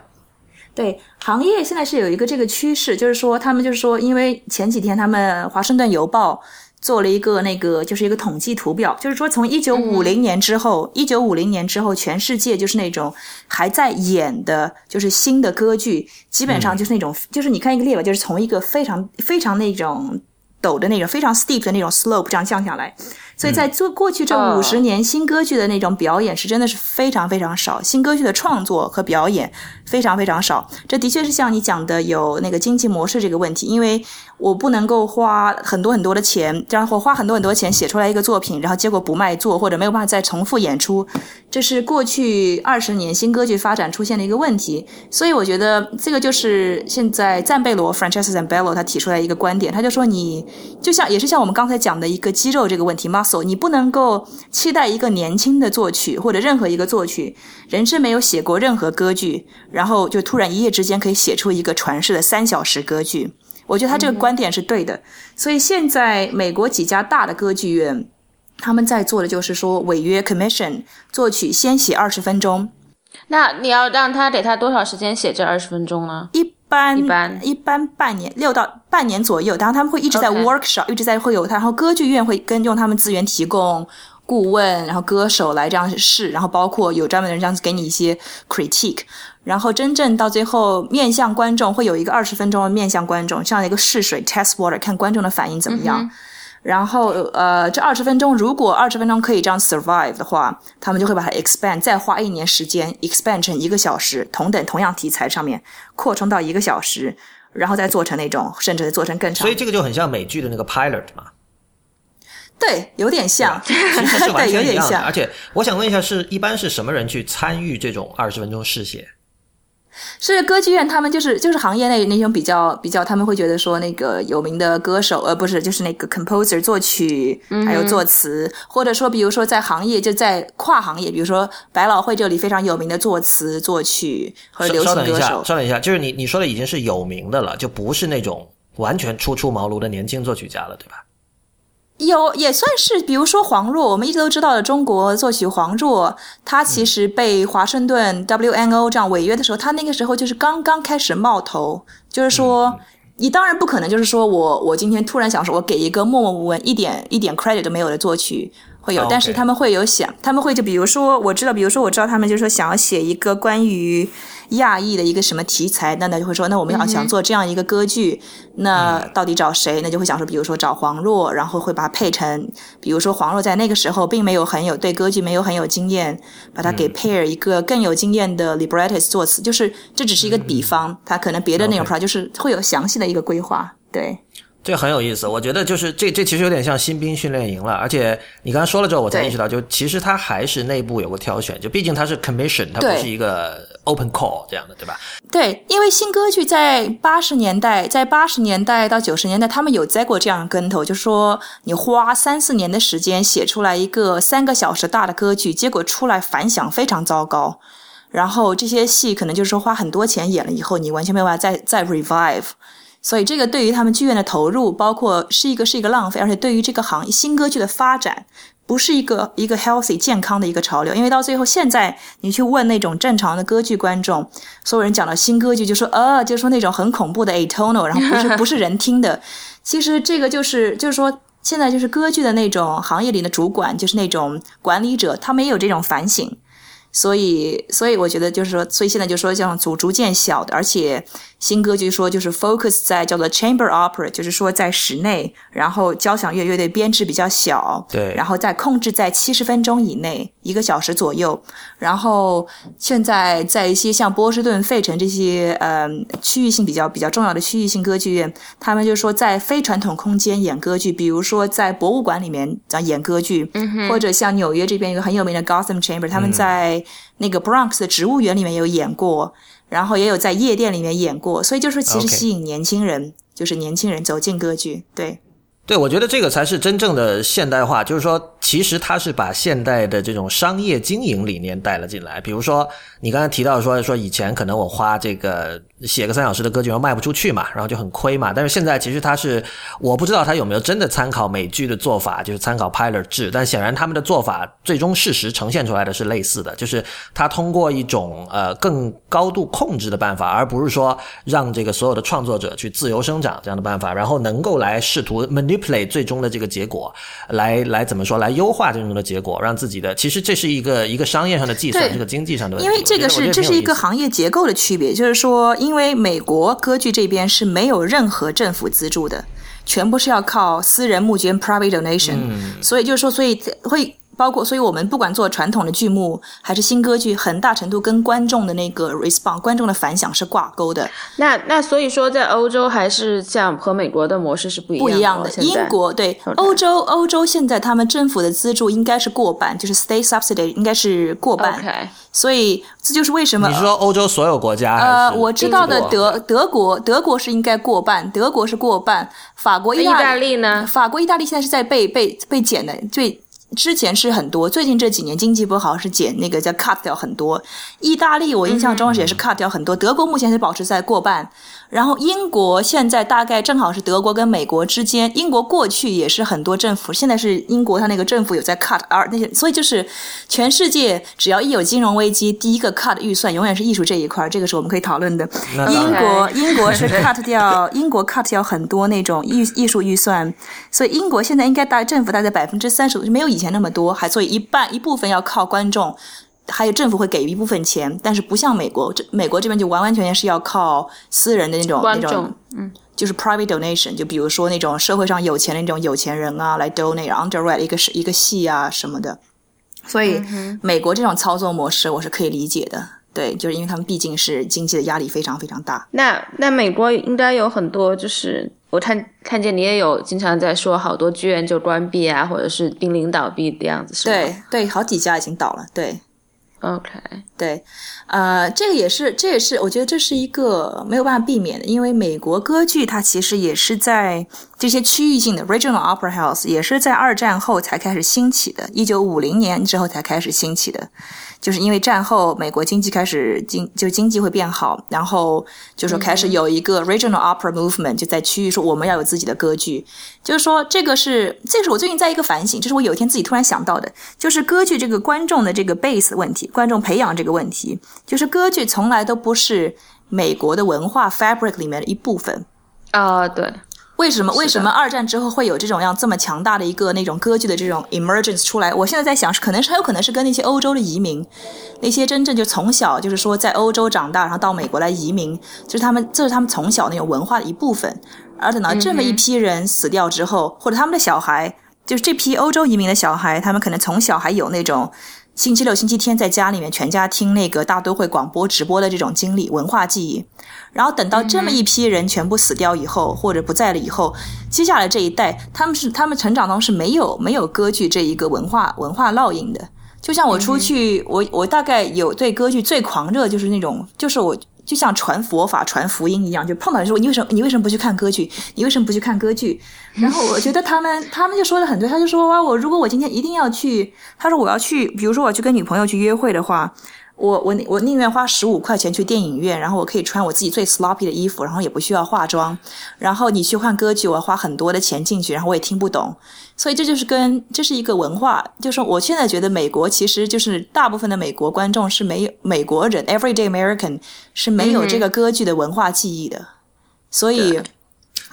对，行业现在是有一个这个趋势，就是说他们就是说，因为前几天他们《华盛顿邮报》做了一个那个就是一个统计图表，就是说从一九五零年之后，一九五零年之后，全世界就是那种还在演的，就是新的歌剧，基本上就是那种，就是你看一个列表，就是从一个非常非常那种陡的那种非常 steep 的那种 slope 这样降下来。所以在做过去这哦五十年，新歌剧的那种表演是真的是非常非常少，新歌剧的创作和表演非常非常少。这的确是像你讲的有那个经济模式这个问题，因为我不能够花很多很多的钱，然后花很多很多钱写出来一个作品，然后结果不卖座或者没有办法再重复演出，这是过去二十年新歌剧发展出现的一个问题。所以我觉得这个就是现在赞贝罗 Francesca Zambello 他提出来一个观点，他就说你就像也是像我们刚才讲的一个肌肉这个问题 muscle，你不能够期待一个年轻的作曲或者任何一个作曲，人生没有写过任何歌剧，然后就突然一夜之间可以写出一个传世的三小时歌剧。我觉得他这个观点是对的，所以现在美国几家大的歌剧院，他们在做的就是说违约 commission 作曲先写二十分钟，那你要让他给他多少时间写这二十分钟呢？一般一般。一般半年六到半年左右，然后他们会一直在 workshop，、一直在会有他，然后歌剧院会跟用他们资源提供顾问，然后歌手来这样试，然后包括有专门的人这样子给你一些 critique，然后真正到最后面向观众会有一个二十分钟的面向观众，这样一个试水 test water，看观众的反应怎么样。然后呃，这二十分钟如果二十分钟可以这样 survive 的话，他们就会把它 expand，再花一年时间 expand 成一个小时，同等同样题材上面扩充到一个小时，然后再做成那种，甚至做成更长所以。这个就很像美剧的那个 pilot 嘛，对，有点像，其实是完对，有全一样的。点像而。且我想问一下，是一般是什么人去参与这种二十分钟试写？是歌剧院，他们就是就是行业内那种比较比较，他们会觉得说那个有名的歌手，呃，不是，就是那个 composer 作曲，还有作词，或者说比如说在行业就在跨行业，比如说百老汇这里非常有名的作词、作曲和流稍等一下，行歌手，稍等一下，就是你你说的已经是有名的了，就不是那种完全初出茅庐的年轻作曲家了，对吧？有也算是，比如说黄若，我们一直都知道的中国作曲黄若，他其实被华盛顿 WNO 这样违约的时候，他那个时候就是刚刚开始冒头，就是说。你当然不可能，就是说我我今天突然想说，我给一个默默无闻、一点一点 credit 都没有的作曲会有但是他们会有想，他们会就比如说，我知道，比如说我知道他们就是说想要写一个关于亚裔的一个什么题材，那那就会说，那我们要想做这样一个歌剧，那到底找谁？那就会想说，比如说找黄若，然后会把它配成，比如说黄若在那个时候并没有很有对歌剧没有很有经验，把它给 pair 一个更有经验的 librettist 作词，就是这只是一个比方，他可能别的那种 OK project 就是会有详细的一个规划，对。这很有意思，我觉得就是这这其实有点像新兵训练营了，而且你刚才说了之后，我才意识到，就其实它还是内部有个挑选，就毕竟它是 commission，它不是一个 open call 这样的，对吧？对，因为新歌剧在八十年代，在八十年代到九十年代，他们有栽过这样的跟头，就是说你花三四年的时间写出来一个三个小时大的歌剧，结果出来反响非常糟糕，然后这些戏可能就是说花很多钱演了以后，你完全没有办法再再 revive。所以这个对于他们剧院的投入，包括是一个是一个浪费，而且对于这个行业新歌剧的发展，不是一个一个 healthy 健康的一个潮流。因为到最后，现在你去问那种正常的歌剧观众，所有人讲到新歌剧就说呃，就说那种很恐怖的 atonal，然后不是 不是人听的。其实这个就是就是说。现在就是歌剧的那种行业里的主管，就是那种管理者，他们也有这种反省，所以，所以我觉得就是说，所以现在就说这样逐逐渐小的，而且新歌剧说就是 focus 在叫做 chamber opera，就是说在室内，然后交响乐乐队编制比较小，对然后再控制在七十分钟以内，一个小时左右。然后现在在一些像波士顿、费城这些呃区域性比较比较重要的区域性歌剧院，他们就说在非传统空间演歌剧，比如说在博物馆里面讲演歌剧，或者像纽约这边一个很有名的 Gotham Chamber，他们在那个 Bronx 的植物园里面有演过。然后也有在夜店里面演过，所以就是其实吸引年轻人就是年轻人走进歌剧，对。对，我觉得这个才是真正的现代化，就是说，其实它是把现代的这种商业经营理念带了进来。比如说，你刚才提到说，说以前可能我花这个写个三小时的歌剧，然后卖不出去嘛，然后就很亏嘛。但是现在其实它是，我不知道它有没有真的参考美剧的做法，就是参考 pilot 制，但显然他们的做法最终事实呈现出来的是类似的，就是他通过一种呃更高度控制的办法，而不是说让这个所有的创作者去自由生长这样的办法，然后能够来试图 manipulate 最终的这个结果，来来怎么说，来优化最终的结果，让自己的其实这是一个一个商业上的计算，这个经济上的问题。因为这个是这是一个。行业结构的区别，就是说，因为美国歌剧这边是没有任何政府资助的，全部是要靠私人募捐 （private donation），、所以就是说，所以会。包括，所以我们不管做传统的剧目还是新歌剧，很大程度跟观众的那个 response、观众的反响是挂钩的。那那所以说，在欧洲还是像和美国的模式是不一样不一样的。英国对欧洲，欧洲现在他们政府的资助应该是过半，就是 state subsidy 应该是过半。OK，所以这就是为什么你是说欧洲所有国家？呃，我知道的德德国德国是应该过半，德国是过半，法国、意意大利呢法国、意大利现在是在被被被减的，最之前是很多，最近这几年经济不好是减那个叫 cut 掉很多。意大利我印象中也是 cut 掉很多，德国目前是保持在过半。然后英国现在大概正好是德国跟美国之间，英国过去也是很多政府，现在是英国它那个政府有在 cut，而那些所以就是全世界只要一有金融危机，第一个 cut 预算永远是艺术这一块儿，这个是我们可以讨论的。英国英国是 cut 掉 英国 cut 掉很多那种艺艺术预算，所以英国现在应该大政府大概百分之三十，没有以前那么多，还所以一半一部分要靠观众。还有政府会给一部分钱，但是不像美国，这美国这边就完完全全是要靠私人的那种那种，嗯，就是 private donation，就比如说那种社会上有钱的那种有钱人啊，来 donate underwrite 一个是一个戏啊什么的。所以美国这种操作模式我是可以理解的，对，就是因为他们毕竟是经济的压力非常非常大。那那美国应该有很多，就是我看看见你也有经常在说，好多剧院就关闭啊，或者是濒临倒闭的样子，是吗？对对，好几家已经倒了，对。，OK，对，呃，这个也是，这也是我觉得这是一个没有办法避免的，因为美国歌剧它其实也是在这些区域性的 regional opera house 也是在二战后才开始兴起的，一九五零年之后才开始兴起的，就是因为战后美国经济开始经就经济会变好，然后就说开始有一个 regional opera movement，就在区域说我们要有自己的歌剧，就是说这个是这是我最近在一个反省，这是我有一天自己突然想到的，就是歌剧这个观众的这个 base 问题，观众培养这个问题，就是歌剧从来都不是美国的文化 fabric 里面的一部分。啊、对，为什么？为什么二战之后会有这种样这么强大的一个那种歌剧的这种 emergence 出来？我现在在想，可能是很有可能是跟那些欧洲的移民，那些真正就从小就是说在欧洲长大，然后到美国来移民，就是他们这是他们从小那种文化的一部分。而等到这么一批人死掉之后，或者他们的小孩，就是这批欧洲移民的小孩，他们可能从小还有那种。星期六、星期天在家里面全家听那个大都会广播直播的这种经历、文化记忆，然后等到这么一批人全部死掉以后，或者不在了以后，接下来这一代，他们是他们成长中是没有没有歌剧这一个文化文化烙印的。就像我出去，我我大概有对歌剧最狂热，就是那种，就是我就像传佛法、传福音一样，就碰到人说你为什么你为什么不去看歌剧？你为什么不去看歌剧？然后我觉得他们他们就说的很对，他就说哇，我如果我今天一定要去，他说我要去，比如说我去跟女朋友去约会的话。我我我宁愿花十五块钱去电影院，然后我可以穿我自己最 sloppy 的衣服，然后也不需要化妆。然后你去看歌剧，我要花很多的钱进去，然后我也听不懂。所以这就是跟这是一个文化，就是我现在觉得美国其实就是大部分的美国观众是没有美国人 everyday American 是没有这个歌剧的文化记忆的，所以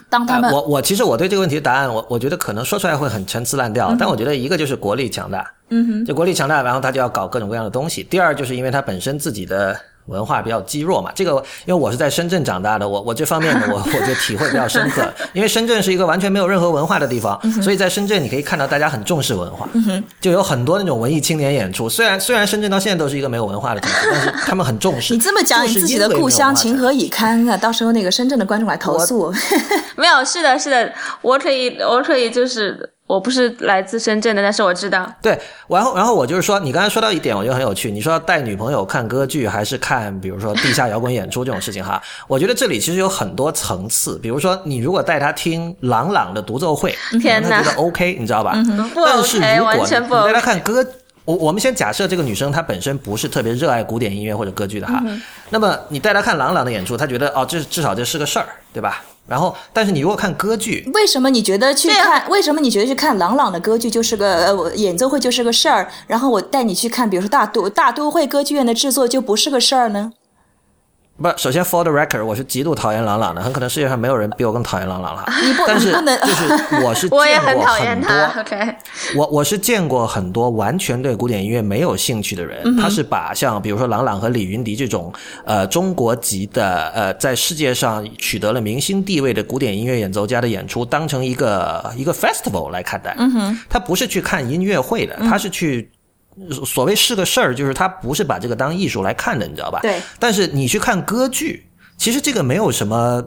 当他们、呃我我其实我对这个问题的答案，我我觉得可能说出来会很陈词滥调，嗯但我觉得一个就是国力强大，嗯哼，就国力强大，然后他就要搞各种各样的东西。第二就是因为他本身自己的文化比较积弱嘛。这个因为我是在深圳长大的，我我这方面呢，我我就体会比较深刻。因为深圳是一个完全没有任何文化的地方，所以在深圳你可以看到大家很重视文化，就有很多那种文艺青年演出。虽然虽然深圳到现在都是一个没有文化的城市，但是 他们很重视。你这么讲，你自己的故乡情何以堪啊？到时候那个深圳的观众来投诉。没有，是的，是的，我可以，我可以，就是我不是来自深圳的，但是我知道。对，然后，然后我就是说，你刚才说到一点，我觉得很有趣。你说带女朋友看歌剧，还是看比如说地下摇滚演出这种事情哈？我觉得这里其实有很多层次。比如说，你如果带她听朗朗的独奏会，天哪，觉得 OK，你知道吧？不 OK，完全不 OK。带她看歌，我我们先假设这个女生她本身不是特别热爱古典音乐或者歌剧的哈。那么你带她看朗朗的演出，她觉得哦，这至少这是个事儿，对吧？然后，但是你如果看歌剧，为什么你觉得去看？为什么你觉得去看朗朗的歌剧就是个呃演奏会就是个事儿？然后我带你去看，比如说大都大都会歌剧院的制作就不是个事儿呢？不，首先 for the record，我是极度讨厌朗朗的，很可能世界上没有人比我更讨厌朗朗了。你不，但是就是我是 我也很讨厌他。OK，我我是见过很多完全对古典音乐没有兴趣的人，他是把像比如说朗朗和李云迪这种呃中国籍的呃在世界上取得了明星地位的古典音乐演奏家的演出当成一个一个 festival 来看待。嗯哼，他不是去看音乐会的，他是去。所谓是个事儿，就是他不是把这个当艺术来看的，你知道吧？对。但是你去看歌剧，其实这个没有什么，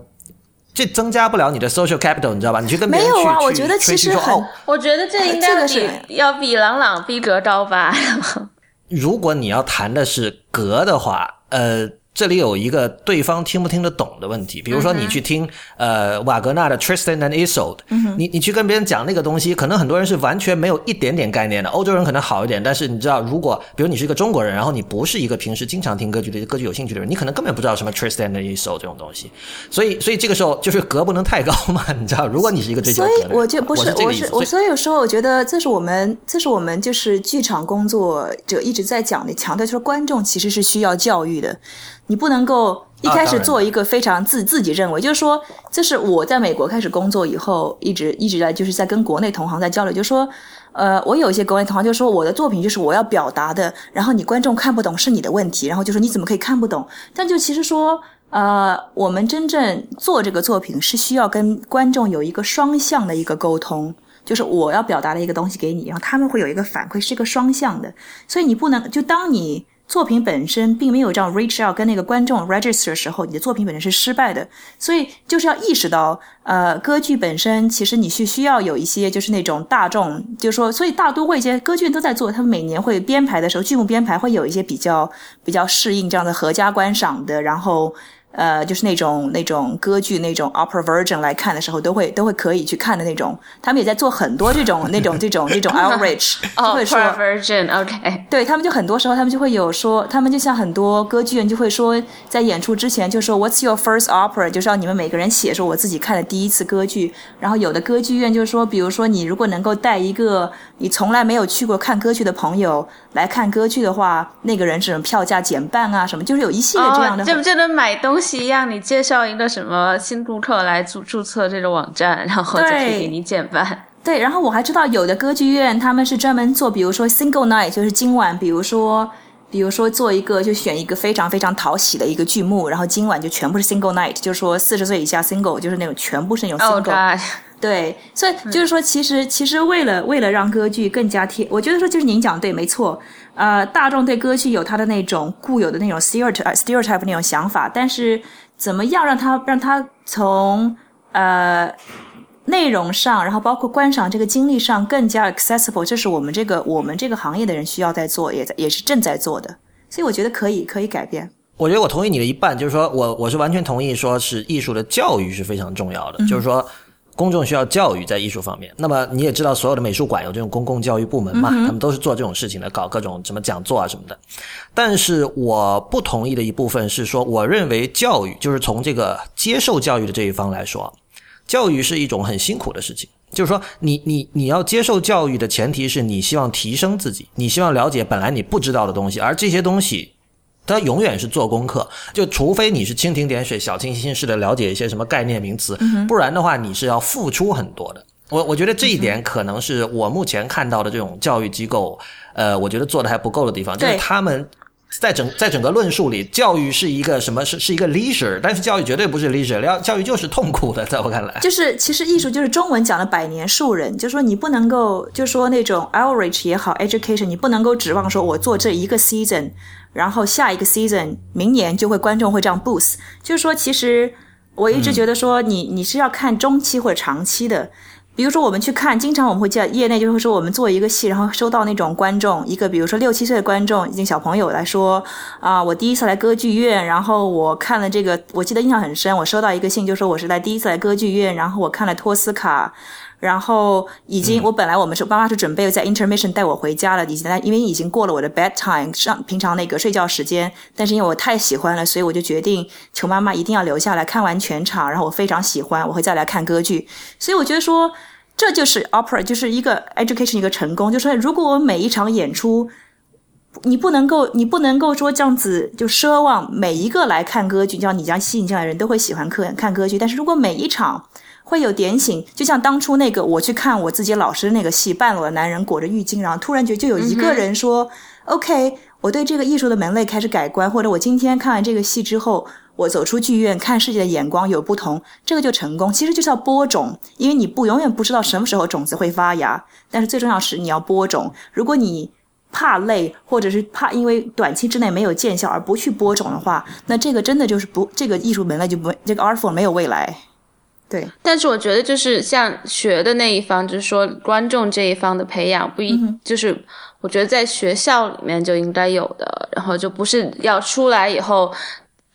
这增加不了你的 social capital，你知道吧？你去跟别人没有啊？我觉得其实很，我觉得这应该比要比朗朗逼格高吧。如果你要谈的是格的话，呃。这里有一个对方听不听得懂的问题，比如说你去听呃瓦格纳的 Tristan and Isolde，你你去跟别人讲那个东西，可能很多人是完全没有一点点概念的。欧洲人可能好一点，但是你知道，如果比如你是一个中国人，然后你不是一个平时经常听歌剧的歌剧有兴趣的人，你可能根本不知道什么 Tristan and Isolde 这种东西。所以所以这个时候就是格不能太高嘛，你知道？如果你是一个追求格的，所以我就不是我是我所以有时候我觉得这是我们这是我们就是剧场工作者一直在讲的，强调就是观众其实是需要教育的。你不能够一开始做一个非常自自己认为，就是说，这是我在美国开始工作以后，一直一直在就是在跟国内同行在交流，就是说，呃，我有一些国内同行就说我的作品就是我要表达的，然后你观众看不懂是你的问题，然后就说你怎么可以看不懂？但就其实说，呃，我们真正做这个作品是需要跟观众有一个双向的一个沟通，就是我要表达的一个东西给你，然后他们会有一个反馈，是一个双向的，所以你不能就当你。作品本身并没有这样 reach out 跟那个观众 register 的时候，你的作品本身是失败的。所以就是要意识到，呃，歌剧本身其实你是需要有一些就是那种大众，就是说，所以大都会一些歌剧都在做，他们每年会编排的时候，剧目编排会有一些比较比较适应这样的合家观赏的，然后。呃，就是那种那种歌剧那种 opera version 来看的时候，都会都会可以去看的那种。他们也在做很多这种那种这种这种 outreach，会说 version，OK。对他们就很多时候他们就会有说，他们就像很多歌剧院就会说，在演出之前就说 What's your first opera？就是让你们每个人写说我自己看的第一次歌剧。然后有的歌剧院就是说，比如说你如果能够带一个你从来没有去过看歌剧的朋友来看歌剧的话，那个人是票价减半啊什么，就是有一系列这样的。这不就能买东西？一样，你介绍一个什么新顾客来注注册这个网站，然后就可以给你减半。对，然后我还知道有的歌剧院他们是专门做，比如说 single night，就是今晚，比如说，比如说做一个，就选一个非常非常讨喜的一个剧目，然后今晚就全部是 single night，就是说四十岁以下 single，就是那种全部是那种 single。对，所以就是说，其实其实为了为了让歌剧更加贴，我觉得说就是您讲对，没错。呃，大众对歌曲有他的那种固有的那种 stereotype stereotype 那种想法，但是怎么样让他让他从呃内容上，然后包括观赏这个经历上更加 accessible，这是我们这个我们这个行业的人需要在做，也在也是正在做的。所以我觉得可以可以改变。我觉得我同意你的一半，就是说我我是完全同意，说是艺术的教育是非常重要的，就是说。公众需要教育在艺术方面，那么你也知道，所有的美术馆有这种公共教育部门嘛？他们都是做这种事情的，搞各种什么讲座啊什么的。但是我不同意的一部分是说，我认为教育就是从这个接受教育的这一方来说，教育是一种很辛苦的事情。就是说，你你你要接受教育的前提是你希望提升自己，你希望了解本来你不知道的东西，而这些东西。他永远是做功课，就除非你是蜻蜓点水、小清新式的了解一些什么概念名词，不然的话你是要付出很多的。我我觉得这一点可能是我目前看到的这种教育机构，呃，我觉得做的还不够的地方，就是他们在整在整个论述里，教育是一个什么？是是一个 leisure，但是教育绝对不是 leisure，教教育就是痛苦的，在我看来。就是其实艺术就是中文讲的百年树人，就说你不能够，就说那种 outreach 也好，education，你不能够指望说我做这一个 season，然后下一个 season，明年就会观众会这样 boost。就是说，其实我一直觉得说你你是要看中期或者长期的。比如说，我们去看，经常我们会叫业内就会说，我们做一个戏，然后收到那种观众，一个比如说六七岁的观众，已经小朋友来说，啊，我第一次来歌剧院，然后我看了这个，我记得印象很深，我收到一个信，就说我是来第一次来歌剧院，然后我看了托斯卡。然后已经，我本来我们是妈妈是准备在 intermission 带我回家了，已经因为已经过了我的 bedtime 上平常那个睡觉时间，但是因为我太喜欢了，所以我就决定求妈妈一定要留下来看完全场，然后我非常喜欢，我会再来看歌剧。所以我觉得说这就是 opera，就是一个 education 一个成功，就是如果我每一场演出，你不能够你不能够说这样子就奢望每一个来看歌剧，像你家吸引进来的人都会喜欢看看歌剧，但是如果每一场。会有点醒，就像当初那个我去看我自己老师那个戏，半裸的男人裹着浴巾，然后突然觉就有一个人说：“OK，我对这个艺术的门类开始改观，或者我今天看完这个戏之后，我走出剧院看世界的眼光有不同，这个就成功。其实就是要播种，因为你不永远不知道什么时候种子会发芽，但是最重要是你要播种。如果你怕累，或者是怕因为短期之内没有见效而不去播种的话，那这个真的就是不这个艺术门类就不这个 art form 没有未来。”对，但是我觉得就是像学的那一方，就是说观众这一方的培养，不一就是我觉得在学校里面就应该有的，然后就不是要出来以后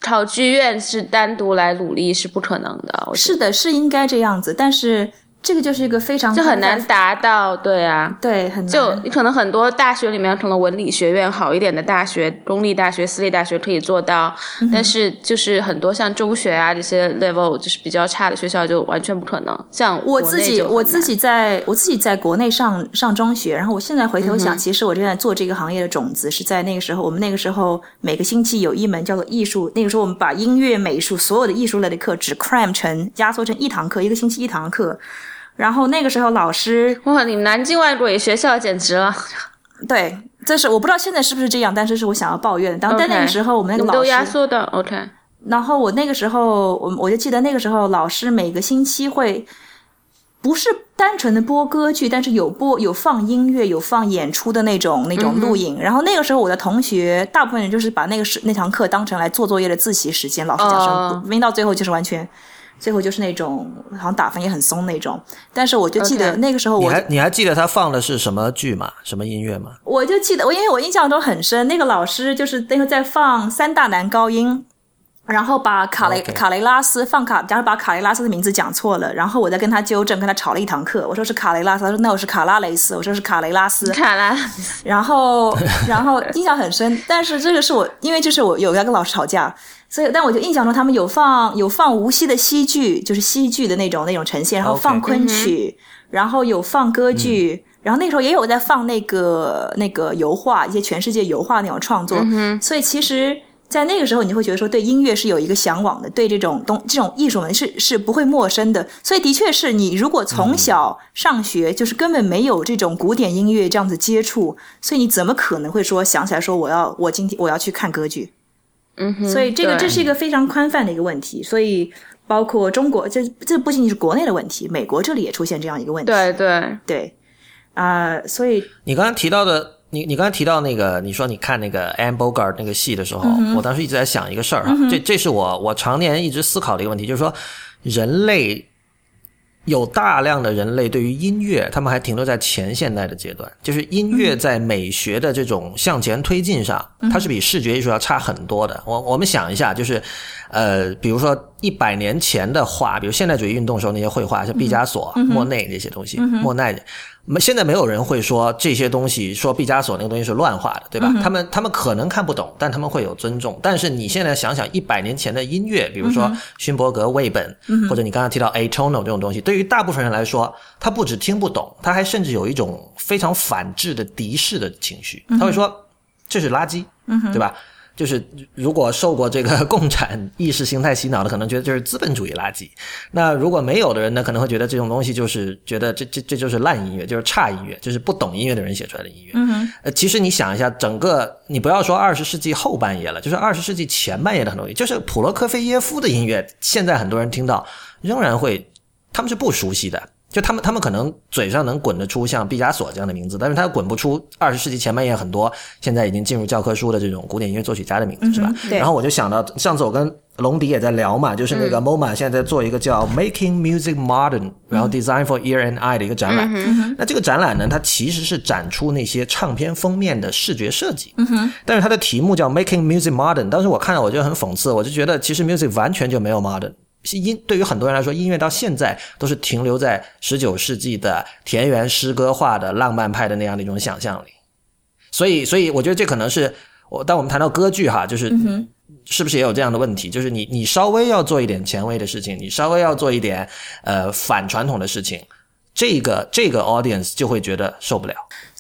靠剧院是单独来努力是不可能的。是的，是应该这样子，但是。这个就是一个非常就很难达到，对啊，对，很难。就你可能很多大学里面，可能文理学院好一点的大学，公立大学、私立大学可以做到，但是就是很多像中学啊这些 level 就是比较差的学校就完全不可能。像我自己，我自己在我自己在国内上上中学，然后我现在回头想，其实我正在做这个行业的种子是在那个时候。我们那个时候每个星期有一门叫做艺术，那个时候我们把音乐、美术所有的艺术类的课只 cram 成压缩成一堂课，一个星期一堂课。然后那个时候老师，哇，你们南京外国语学校简直了。对，这是我不知道现在是不是这样，但是是我想要抱怨。当在那个时候，我们那个老师都压缩的，OK。然后我那个时候，我我就记得那个时候老师每个星期会不是单纯的播歌剧，但是有播有放音乐，有放演出的那种那种录影。然后那个时候我的同学大部分人就是把那个时那堂课当成来做作业的自习时间，老师讲什么，听到最后就是完全。最后就是那种好像打分也很松那种，但是我就记得那个时候，我还你还记得他放的是什么剧吗？什么音乐吗？我就记得我，因为我印象中很深，那个老师就是那个在放三大男高音，然后把卡雷卡雷拉斯放卡，假如把卡雷拉斯的名字讲错了，然后我再跟他纠正，跟他吵了一堂课。我说是卡雷拉斯，他说那我是卡拉雷斯，我说是卡雷拉斯，卡拉。然后然后印象很深，但是这个是我因为就是我有要跟老师吵架。所以，但我就印象中他们有放有放无锡的戏剧，就是戏剧的那种那种呈现，然后放昆曲，然后有放歌剧，然后那时候也有在放那个那个油画，一些全世界油画那种创作。所以，其实，在那个时候，你会觉得说对音乐是有一个向往的，对这种东这种艺术门是是不会陌生的。所以，的确是你如果从小上学就是根本没有这种古典音乐这样子接触，所以你怎么可能会说想起来说我要我今天我要去看歌剧？嗯，所以这个这是一个非常宽泛的一个问题，所以包括中国，这这不仅仅是国内的问题，美国这里也出现这样一个问题。对对对，啊，所以你刚刚提到的，你你刚才提到那个，你说你看那个 Anne Bogart 那个戏的时候，我当时一直在想一个事儿哈，这这是我我常年一直思考的一个问题，就是说人类。有大量的人类对于音乐，他们还停留在前现代的阶段，就是音乐在美学的这种向前推进上，它是比视觉艺术要差很多的。我我们想一下，就是，呃，比如说一百年前的画，比如现代主义运动时候那些绘画，像毕加索、莫内那些东西，莫奈。没，现在没有人会说这些东西，说毕加索那个东西是乱画的，对吧？他们他们可能看不懂，但他们会有尊重。但是你现在想想，一百年前的音乐，比如说勋伯格、魏本，或者你刚刚提到 atonal 这种东西，对于大部分人来说，他不止听不懂，他还甚至有一种非常反制的敌视的情绪。他会说这是垃圾，对吧？就是如果受过这个 共产意识形态洗脑的，可能觉得这是资本主义垃圾；那如果没有的人呢，可能会觉得这种东西就是觉得这这这就是烂音乐，就是差音乐，就是不懂音乐的人写出来的音乐。嗯，呃，其实你想一下，整个你不要说二十世纪后半叶了，就是二十世纪前半叶的很多东西，就是普罗科菲耶夫的音乐，现在很多人听到仍然会，他们是不熟悉的。就他们，他们可能嘴上能滚得出像毕加索这样的名字，但是他滚不出二十世纪前半叶很多现在已经进入教科书的这种古典音乐作曲家的名字，是吧？对然后我就想到，上次我跟龙迪也在聊嘛，就是那个 MoMA 现在在做一个叫 Making Music Modern，然后 Design for Ear and Eye 的一个展览。那这个展览呢，它其实是展出那些唱片封面的视觉设计。但是它的题目叫 Making Music Modern，当时我看了我觉得很讽刺，我就觉得其实 music 完全就没有 modern。音对于很多人来说，音乐到现在都是停留在十九世纪的田园诗歌化的浪漫派的那样的一种想象里。所以，所以我觉得这可能是我当我们谈到歌剧哈，就是是不是也有这样的问题？就是你你稍微要做一点前卫的事情，你稍微要做一点呃反传统的事情，这个这个 audience 就会觉得受不了。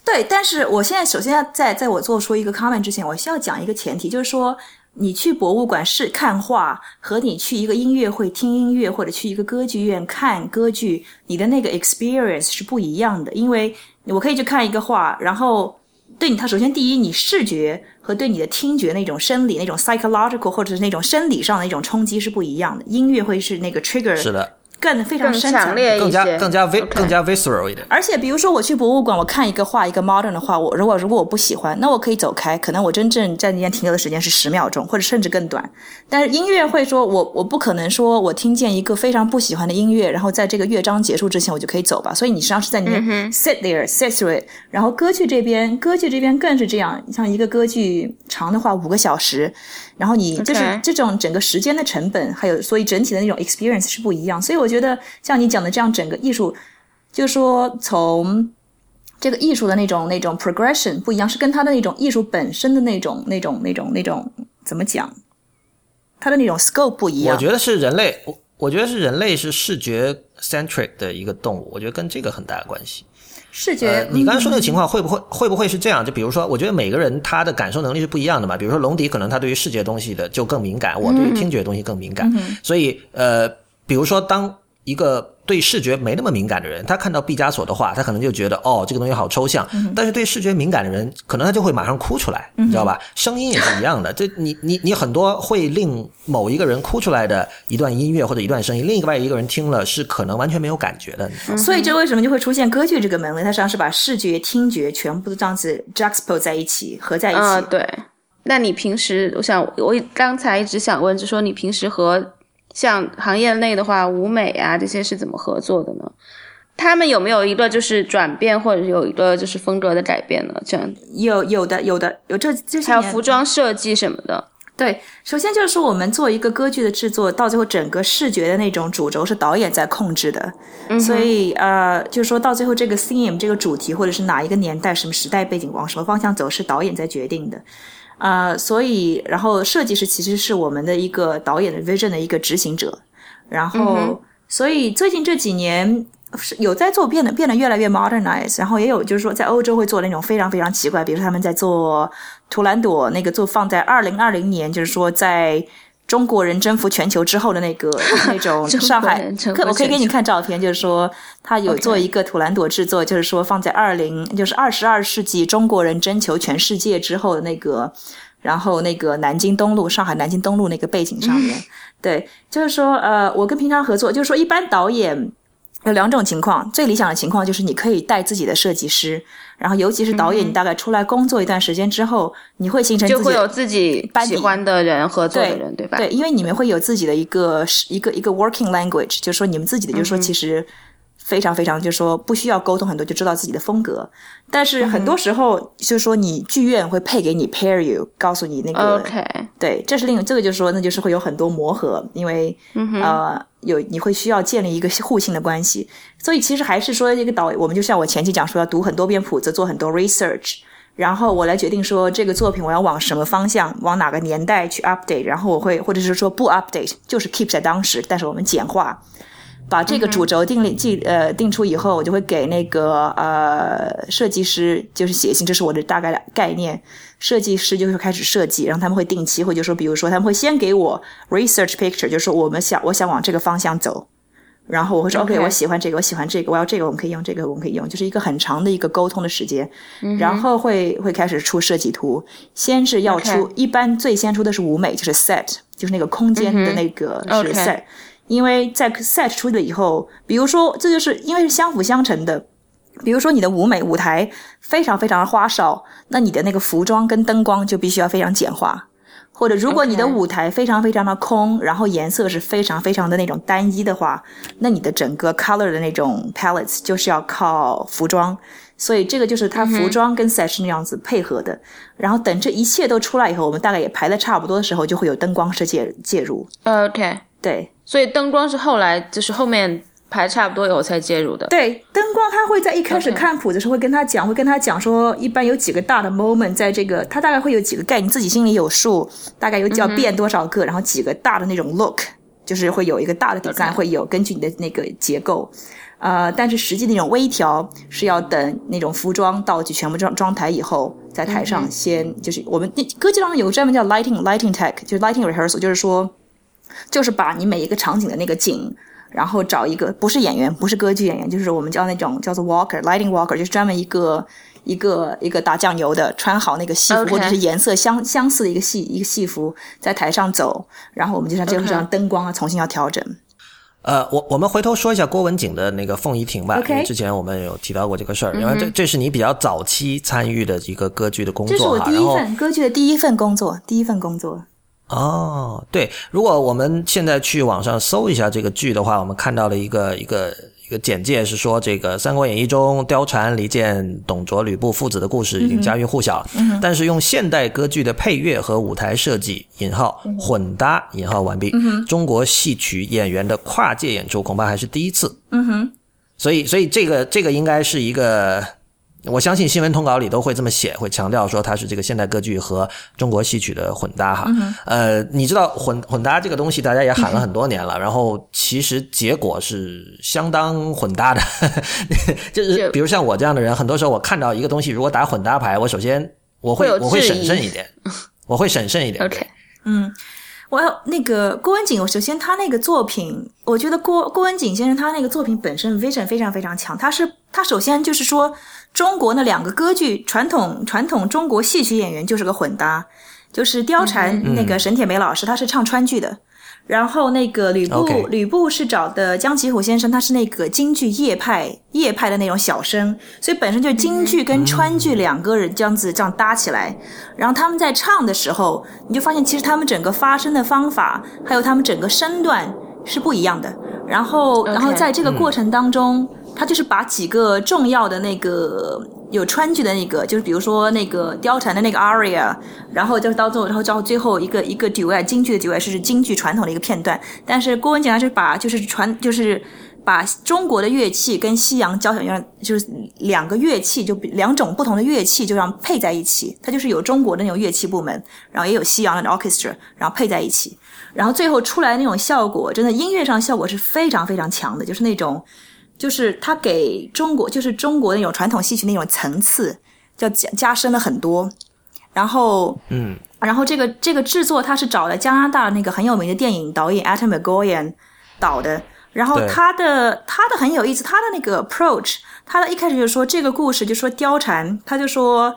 对，但是我现在首先要在在我做出一个 comment 之前，我需要讲一个前提，就是说你去博物馆是看画，和你去一个音乐会听音乐，或者去一个歌剧院看歌剧，你的那个 experience 是不一样的。因为我可以去看一个画，然后对你，它首先第一，你视觉和对你的听觉那种生理、那种 psychological 或者是那种生理上的一种冲击是不一样的。音乐会是那个 trigger 是的，更非常深烈一更加，更加 OK 更加 visceral 一点。而且，比如说我去博物馆，我看一个画，一个 modern 的画，我如果如果我不喜欢，那我可以走开，可能我真正在那边停留的时间是十秒钟，或者甚至更短。但是音乐会说，我我不可能说我听见一个非常不喜欢的音乐，然后在这个乐章结束之前我就可以走吧。所以你实际上是在里面 sit there sit through it。然后歌剧这边，歌剧这边更是这样，像一个歌剧长的话五个小时，然后你就是这种整个时间的成本，还有所以整体的那种 experience 是不一样。所以我觉得像你讲的这样，整个艺术，就是说从这个艺术的那种那种 progression 不一样，是跟他的那种艺术本身的那种那种那种那种怎么讲？他的那种 scope 不一样。我觉得是人类，我我觉得是人类是视觉 centric 的一个动物，我觉得跟这个很大的关系。视觉，呃，你刚才说那个嗯情况会不会会不会是这样？就比如说，我觉得每个人他的感受能力是不一样的嘛。比如说龙迪可能他对于视觉东西的就更敏感，我对于听觉东西更敏感。所以呃，比如说当一个对视觉没那么敏感的人，他看到毕加索的画，他可能就觉得哦，这个东西好抽象。但是对视觉敏感的人，可能他就会马上哭出来，你知道吧？声音也是一样的。这你你你很多会令某一个人哭出来的一段音乐或者一段声音，另一个外一个人听了是可能完全没有感觉的。所以这为什么就会出现歌剧这个门类？它实际上是把视觉、听觉全部都这样子 juxtapose 在一起，合在一起。啊、对。那你平时，我想，我刚才一直想问，就说你平时和像行业内的话，舞美啊这些是怎么合作的呢？他们有没有一个就是转变，或者有一个就是风格的改变呢？这样，有有的有的有这这些年还有服装设计什么的。对，首先就是说，我们做一个歌剧的制作，到最后整个视觉的那种主轴是导演在控制的，所以呃，就是说到最后这个 theme 这个主题，或者是哪一个年代、什么时代背景往什么方向走，是导演在决定的。呃，所以然后设计师其实是我们的一个导演的 vision 的一个执行者，然后、所以最近这几年是有在做变得变得越来越 modernize，然后也有就是说在欧洲会做那种非常非常奇怪，比如说他们在做图兰朵那个做放在二零二零年，就是说在。中国人征服全球之后的那个 那种上海我可以给你看照片，就是说他有做一个图兰朵制作，就是说放在二零就是二十二世纪中国人征求全世界之后的那个，然后那个南京东路上海南京东路那个背景上面，对，就是说呃，我跟平常合作，就是说一般导演。有两种情况，最理想的情况就是你可以带自己的设计师，然后尤其是导演，你大概出来工作一段时间之后，你会形成就会有自己喜欢的人合作的对人，对吧？对，因为你们会有自己的一个一个一个 working language，就是说你们自己的，就是说嗯其实非常非常，就是说不需要沟通很多，就知道自己的风格。但是很嗯多时候，就是说你剧院会配给你 pair you，告诉你那个 OK，对，这是另这个就是说，那就是会有很多磨合，因为、嗯呃有你会需要建立一个互信的关系，所以其实还是说这个导，我们就像我前期讲说，要读很多遍谱子，做很多 research，然后我来决定说这个作品我要往什么方向，往哪个年代去 update，然后我会或者是说不 update，就是 keep 在当时，但是我们简化。把这个主轴定立记呃定出以后，我就会给那个呃设计师就是写信，这是我的大概的概念。设计师就会开始设计，然后他们会定期会就说，比如说他们会先给我 research picture，就是说我们想我想往这个方向走，然后我会说 OK，我喜欢这个，我喜欢这个，我要这个，我们可以用这个，我们可以用，就是一个很长的一个沟通的时间，然后会会开始出设计图，先是要出，一般最先出的是舞美，就是 set，就是那个空间的那个是 set。因为在 set 出了以后，比如说，这就是因为是相辅相成的。比如说，你的舞美舞台非常非常的花哨，那你的那个服装跟灯光就必须要非常简化。或者，如果你的舞台非常非常的空，然后颜色是非常非常的那种单一的话，那你的整个 color 的那种 palettes 就是要靠服装。所以这个就是它服装跟 set 是那样子配合的。然后等这一切都出来以后，我们大概也排的差不多的时候，就会有灯光师介介入。OK，对。所以灯光是后来，就是后面排差不多以后才介入的。对，灯光他会在一开始看谱的时候会跟他讲，会跟他讲说，一般有几个大的 moment 在这个，他大概会有几个概念，自己心里有数，大概有要变多少个，然后几个大的那种 look，就是会有一个大的 design 会有根据你的那个结构，呃，但是实际那种微调是要等那种服装道具全部装装台以后，在台上先就是我们那歌剧当中有个专门叫 lighting lighting tech，就是 lighting rehearsal，就是说。就是把你每一个场景的那个景，然后找一个不是演员，不是歌剧演员，就是我们叫那种叫做 walker lighting walker，就是专门一个一个一个打酱油的，穿好那个戏服或者是颜色相相似的一个戏一个戏服，在台上走，然后我们就像这个上灯光啊重新要调整。呃，我我们回头说一下郭文景的那个凤仪亭吧，因为之前我们有提到过这个事儿，因为这这是你比较早期参与的一个歌剧的工作，这是我第一份歌剧的第一份工作，第一份工作。哦，对，如果我们现在去网上搜一下这个剧的话，我们看到了一个一个一个简介，是说这个《三国演义》中貂蝉、离间、董卓、吕布父子的故事已经家喻户晓了。但是用现代歌剧的配乐和舞台设计（引号混搭引号完毕），中国戏曲演员的跨界演出恐怕还是第一次。嗯哼，所以所以这个这个应该是一个。我相信新闻通稿里都会这么写，会强调说它是这个现代歌剧和中国戏曲的混搭哈。呃，你知道混混搭这个东西，大家也喊了很多年了，然后其实结果是相当混搭的。就是比如像我这样的人，很多时候我看到一个东西，如果打混搭牌，我首先我会我会审慎一点，我会审慎一点。OK，嗯。我要那个郭文景，首先他那个作品，我觉得郭郭文景先生他那个作品本身 vision 非常非常强。他是他首先就是说，中国那两个歌剧传统传统中国戏曲演员就是个混搭，就是貂蝉那个沈铁梅老师，他是唱川剧的。然后那个吕布，吕布是找的江其虎先生，他是那个京剧叶派叶派的那种小生，所以本身就京剧跟川剧两个人这样子这样搭起来。然后他们在唱的时候，你就发现其实他们整个发声的方法，还有他们整个身段是不一样的。然后，然后在这个过程当中，他就是把几个重要的那个。有川剧的那个，就是比如说那个貂蝉的那个 aria，然后就是到最后，然后到最后一个一个 duet，京剧的 duet 是京剧传统的一个片段。但是郭文景还是把就是传就是把中国的乐器跟西洋交响乐就是两个乐器就两种不同的乐器就让配在一起，它就是有中国的那种乐器部门，然后也有西洋的 orchestra，然后配在一起，然后最后出来那种效果，真的音乐上效果是非常非常强的，就是那种。就是他给中国，就是中国那种传统戏曲那种层次，叫加加深了很多。然后，嗯，然后这个这个制作，他是找了加拿大那个很有名的电影导演 Atom McGowan 导的。然后他的他的很有意思，他的那个 approach，他的一开始就说这个故事就说貂蝉，他就说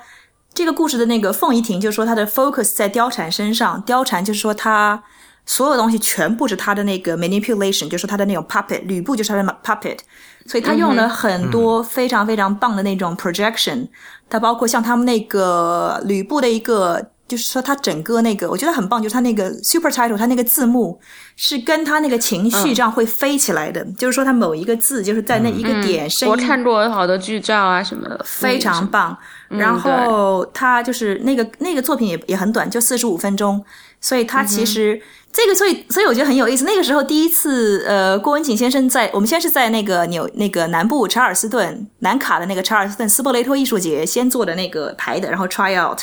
这个故事的那个凤仪亭就说他的 focus 在貂蝉身上，貂蝉就是说他。所有东西全部是他的那个 manipulation，就是他的那种 puppet，吕布就是他的 puppet，所以他用了很多非常非常棒的那种 projection，它包括像他们那个吕布的一个，就是说他整个那个我觉得很棒，就是他那个 super title，他那个字幕是跟他那个情绪这样会飞起来的，就是说他某一个字就是在那一个点声音，我看过好多剧照啊什么的，非常棒。然后他就是那个那个作品也也很短，就四十五分钟，所以他其实。这个，所以，所以我觉得很有意思。那个时候，第一次，呃，郭文景先生在我们先是在那个纽那个南部查尔斯顿南卡的那个查尔斯顿斯波雷托艺术节先做的那个排的，然后 try out，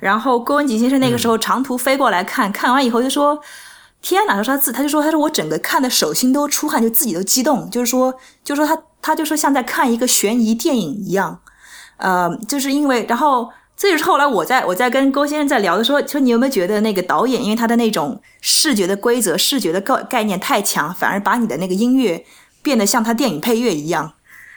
然后郭文景先生那个时候长途飞过来看看完以后就说：“天哪！他说他自他就说他说我整个看的手心都出汗，就自己都激动，就是说就是说他他就说像在看一个悬疑电影一样，呃，就是因为然后这就是后来我在我在跟郭先生在聊的时候，说你有没有觉得那个导演因为他的那种视觉的规则、视觉的概概念太强，反而把你的那个音乐变得像他电影配乐一样。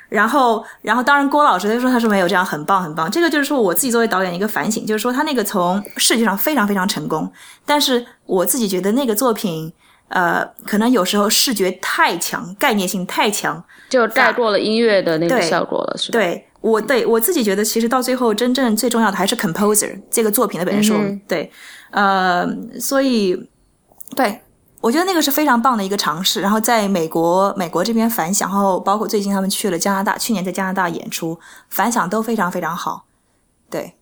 然后，然后，当然，郭老师他说他说没有这样，很棒，很棒。这个就是说我自己作为导演一个反省，就是说他那个从视觉上非常非常成功，但是我自己觉得那个作品，呃，可能有时候视觉太强，概念性太强，就盖过了音乐的那个效果了，是吧？对我对我自己觉得，其实到最后真正最重要的还是 composer 这个作品的本身。嗯对，呃，所以对。我觉得那个是非常棒的一个尝试，然后在美国美国这边反响，然后包括最近他们去了加拿大，去年在加拿大演出，反响都非常非常好。对，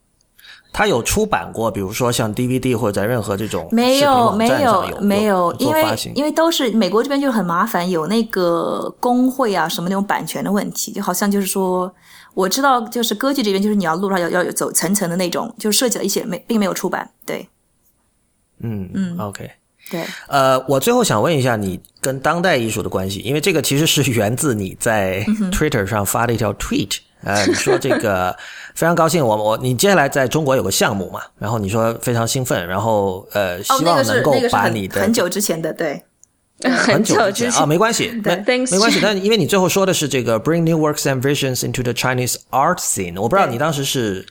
他有出版过，比如说像 DVD 或者在任何这种没有没有有没有因为因为都是美国这边就很麻烦，有那个工会啊什么那种版权的问题，就好像就是说我知道就是歌剧这边就是你要路上要要有走层层的那种，就设计了一些没并没有出版。对，嗯嗯，OK。对，呃，我最后想问一下你跟当代艺术的关系，因为这个其实是源自你在 Twitter 上发的一条 tweet，呃，你说这个 非常高兴，我我你接下来在中国有个项目嘛，然后你说非常兴奋，然后呃，希望能够把你的、很久之前的对。很久之前啊，没关系，没没关系。但因为你最后说的是这个 bring new works and visions into the Chinese art scene，我不知道你当时是。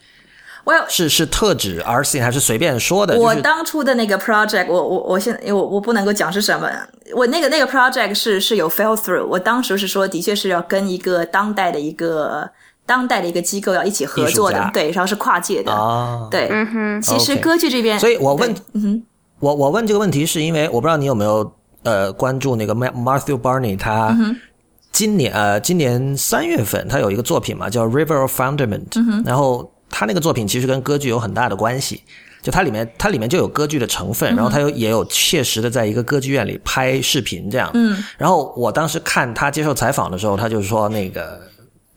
Well，是是特指 R C 还是随便说的？我当初的那个 project，我我我现我我不能够讲是什么。我那个那个 project 是是有 fell through。我当时是说，的确是要跟一个当代的一个当代的一个机构要一起合作的，对，然后是跨界的。哦，对，嗯哼。其实歌剧这边，所以我问，嗯哼，我我问这个问题是因为我不知道你有没有呃关注那个 Matthew Barney，他今年呃今年三月份他有一个作品嘛，叫 River of Fundament，然后。他那个作品其实跟歌剧有很大的关系，就它里面它里面就有歌剧的成分，然后它有也有切实的在一个歌剧院里拍视频这样。嗯，然后我当时看他接受采访的时候，他就说那个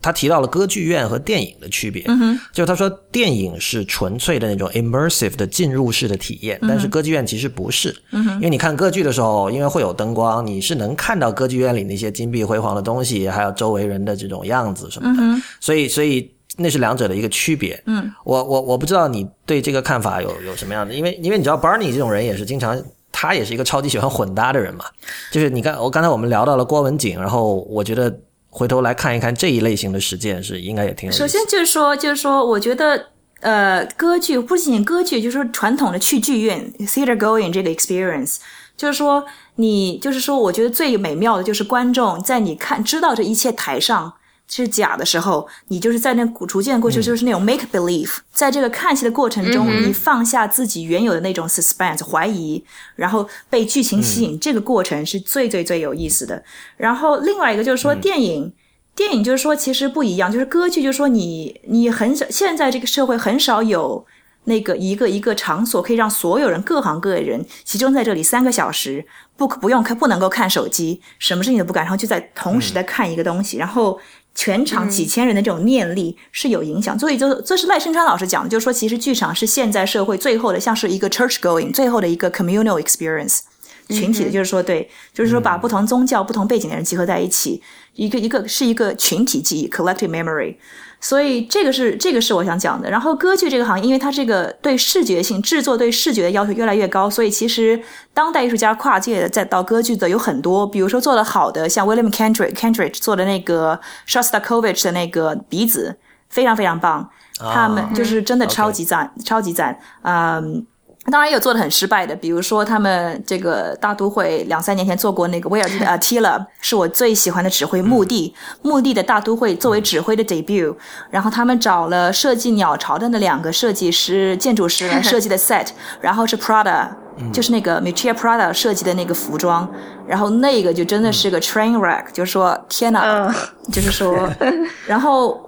他提到了歌剧院和电影的区别，就他说电影是纯粹的那种 immersive 的进入式的体验，但是歌剧院其实不是，嗯，因为你看歌剧的时候，因为会有灯光，你是能看到歌剧院里那些金碧辉煌的东西，还有周围人的这种样子什么的，所以所以。那是两者的一个区别。嗯，我我我不知道你对这个看法有有什么样的，因为因为你知道 Barney 这种人也是经常，他也是一个超级喜欢混搭的人嘛。就是你看，我刚才我们聊到了郭文景，然后我觉得回头来看一看这一类型的实践是应该也挺有。首先就是说，就是说，我觉得呃，歌剧不仅仅歌剧，就是说传统的去剧院 theater going 这个 experience，就是说你就是说，我觉得最美妙的就是观众在你看知道这一切台上。是假的时候，你就是在那逐渐过去，就是那种 make believe，在这个看戏的过程中，你放下自己原有的那种 suspense 怀疑，然后被剧情吸引，这个过程是最最最有意思的。然后另外一个就是说，电影，电影就是说其实不一样，就是歌剧，就是说你你很少，现在这个社会很少有那个一个一个场所可以让所有人各行各业人集中在这里三个小时，不不用看，不能够看手机，什么事情都不干，然后就在同时在看一个东西，然后。全场几千人的这种念力是有影响，所以就这是赖声川老师讲的，就是说其实剧场是现在社会最后的，像是一个 church going 最后的一个 communal experience 群体的，就是说对，就是说把不同宗教、不同背景的人集合在一起，一个一个是一个群体记忆 collective memory。所以这个是这个是我想讲的。然后歌剧这个行业，因为它这个对视觉性制作对视觉的要求越来越高，所以其实当代艺术家跨界的再到歌剧的有很多。比如说做的好的，像 William Kendrick Kendrick 做的那个 Shostakovich 的那个鼻子，非常非常棒。他们就是真的超级赞，超级赞。嗯。当然也有做的很失败的，比如说他们这个大都会两三年前做过那个威尔第的 Attila，是我最喜欢的指挥墓地，墓地的大都会作为指挥的 debut，然后他们找了设计鸟巢的那两个设计师、建筑师来 设计的 set，然后是 Prada，就是那个 Miuccia Prada 设计的那个服装，然后那个就真的是个 train wreck，就是说天哪，就是说，然后。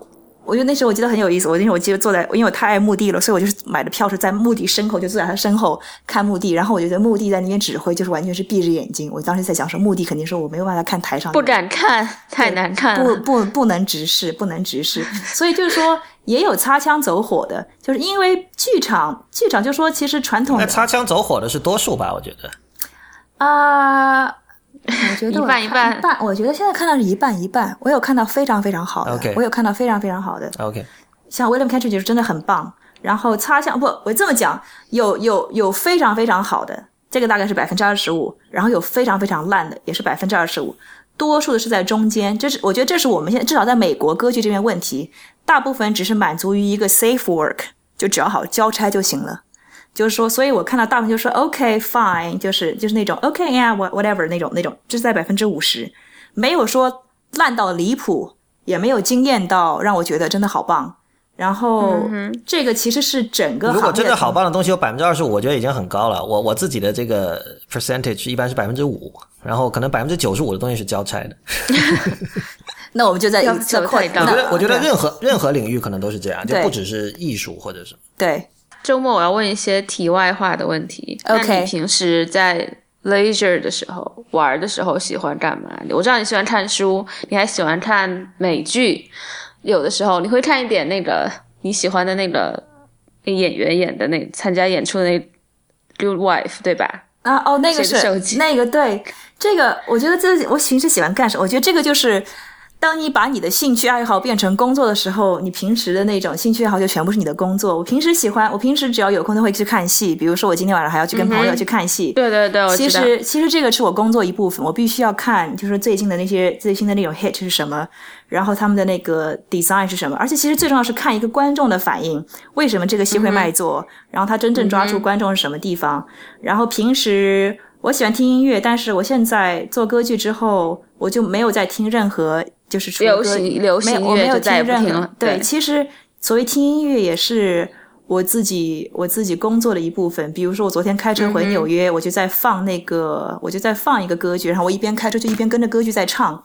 我觉得那时候我记得很有意思，我那时候我记得坐在，因为我太爱墓地了，所以我就是买的票是在墓地身后，就坐在他身后看墓地。然后我觉得墓地在那边指挥，就是完全是闭着眼睛。我当时在想说，墓地肯定说我没有办法看台上，不敢看，太难看，不不不能直视，不能直视。所以就是说，也有擦枪走火的，就是因为剧场，剧场就说其实传统的擦枪走火的是多数吧，我觉得。啊、我觉得我一半一看半一我觉得现在看到是一半一半。我有看到非常非常好的 OK 我有看到非常非常好的。OK，像 William Catridge 就是真的很棒。然后擦枪不，我这么讲，有有有非常非常好的，这个大概是百分之二十五，然后有非常非常烂的，也是百分之二十五，多数的是在中间。这是我觉得这是我们现在至少在美国歌剧这边问题，大部分只是满足于一个 safe work，就只要好交差就行了。就是说，所以我看到大部分就说 OK fine，就是就是那种 OK yeah what whatever 那种那种，这是在百分之五十，没有说烂到离谱，也没有惊艳到让我觉得真的好棒。然后、这个其实是整个如果真的好棒的东西有百分之二十五，我觉得已经很高了。我我自己的这个 percentage 一般是百分之五，然后可能百分之九十五的东西是交差的。那我们就在要在求太高我觉得我觉得任何任何领域可能都是这样，就不只是艺术或者什么。对周末我要问一些题外话的问题。OK 那你平时在 leisure 的时候玩的时候喜欢干嘛？我知道你喜欢看书，你还喜欢看美剧，有的时候你会看一点那个你喜欢的那个那演员演的那参加演出的那 Good Wife 对吧？啊哦，那个是手是机那个对这个，我觉得这我平时喜欢干什么？我觉得这个就是。当你把你的兴趣爱好变成工作的时候，你平时的那种兴趣爱好就全部是你的工作。我平时喜欢，我平时只要有空都会去看戏，比如说我今天晚上还要去跟朋友去看戏。对对对，其。实其实这个是我工作一部分，我必须要看，就是最近的那些最新的那种 hit 是什么，然后他们的那个 design 是什么，而且其实最重要是看一个观众的反应，为什么这个戏会卖座，然后他真正抓住观众是什么地方。然后平时我喜欢听音乐，但是我现在做歌剧之后，我就没有再听任何就是除了流歌行流行没有我没有音乐就再也不任何听对，对其实所谓听音乐也是。我自己我自己工作的一部分，比如说我昨天开车回纽约，我就在放那个，我就在放一个歌剧，然后我一边开车就一边跟着歌剧在唱，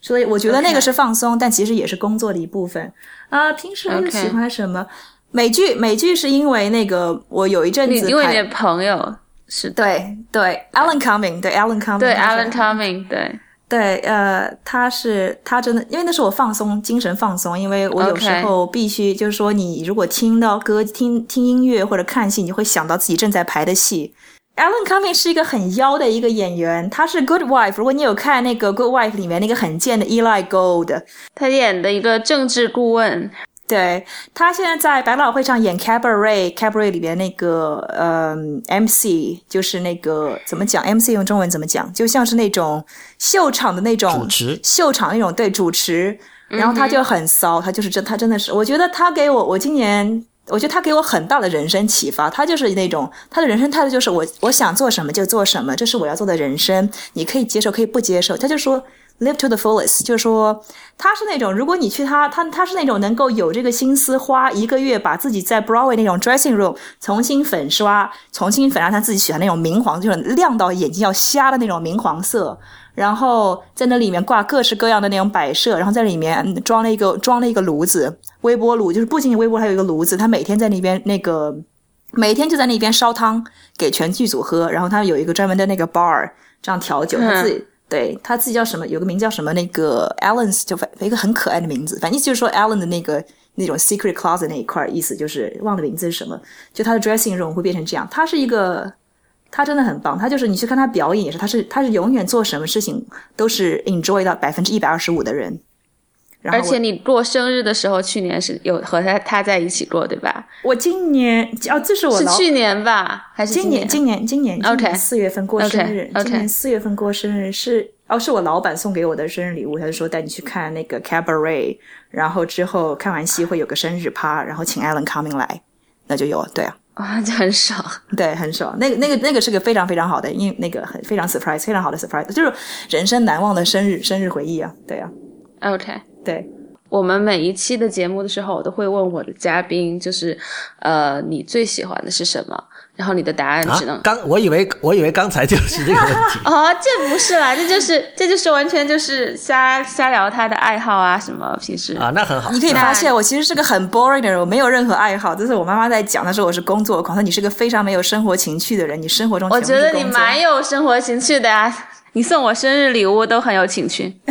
所以我觉得那个是放松但其实也是工作的一部分。啊、平时喜欢什么美剧？美剧是因为那个我有一阵子因为你的朋友是对对，Alan Cumming，对 Alan Cumming，对 Alan Cumming 对。对，呃，他是他真的，因为那是我放松，精神放松，因为我有时候必须就是说，你如果听到歌、听听音乐或者看戏，你会想到自己正在排的戏。Alan Cumming 是一个很妖的一个演员，他是 Good Wife。如果你有看那个 Good Wife 里面那个很贱的 Eli Gold，他演的一个政治顾问，对他现在在百老汇上演 Cabaret，Cabaret 里边那个呃 MC，就是那个怎么讲？MC 用中文怎么讲？就像是那种秀场的那种主持秀场那种对主持，然后他就很骚，他就是真，他真的是，我觉得他给我，我今年。我觉得他给我很大的人生启发，他就是那种他的人生态度就是我我想做什么就做什么，这是我要做的人生，你可以接受可以不接受，他就说 live to the fullest，就是说他是那种如果你去他他他是那种能够有这个心思花一个月把自己在 Broadway 那种 dressing room 重新粉刷，重新粉上他自己喜欢那种明黄，就是亮到眼睛要瞎的那种明黄色，然后在那里面挂各式各样的那种摆设，然后在里面装了一个装了一个炉子，微波炉，就是不仅仅微波，还有一个炉子，他每天在那边那个每天就在那边烧汤给全剧组喝，然后他有一个专门的那个 bar 这样调酒，他自己。对他自己叫什么？有个名叫什么？那个 Allen's 就反一个很可爱的名字，反正就是说 Allen 的那个那种 secret closet 那一块，意思就是忘了名字是什么。就他的 dressing room 会变成这样。他是一个，他真的很棒。他就是你去看他表演也是，他是他是永远做什么事情都是 enjoy 到百分之一百二十五的人。然后而且你过生日的时候，去年是有和他他在一起过，对吧？我今年哦，这是我是去年吧，还是今年？今今年今年今年四月份过生日今年四月份过生日是哦，是我老板送给我的生日礼物，他就说带你去看那个 Cabaret，然后之后看完戏会有个生日趴，然后请 Alan Cumming 来，那就有，对啊，啊，就很爽。对，很爽。那个那个那个是个非常非常好的，因为那个很非常 surprise，非常好的 surprise，就是人生难忘的生日生日回忆啊，对啊，OK，对。我们每一期的节目的时候，我都会问我的嘉宾，就是呃，你最喜欢的是什么？然后你的答案只能、啊，刚我以为我以为刚才就是这个问题 哦，这不是啦，这就是这就是完全就是瞎瞎聊他的爱好啊，什么平时啊，那很好。你可以发现我其实是个很 boring 的人，我没有任何爱好。这是我妈妈在讲，她说我是工作狂，她说你是个非常没有生活情趣的人，你生活中我觉得你蛮有生活情趣的呀、你送我生日礼物都很有情趣。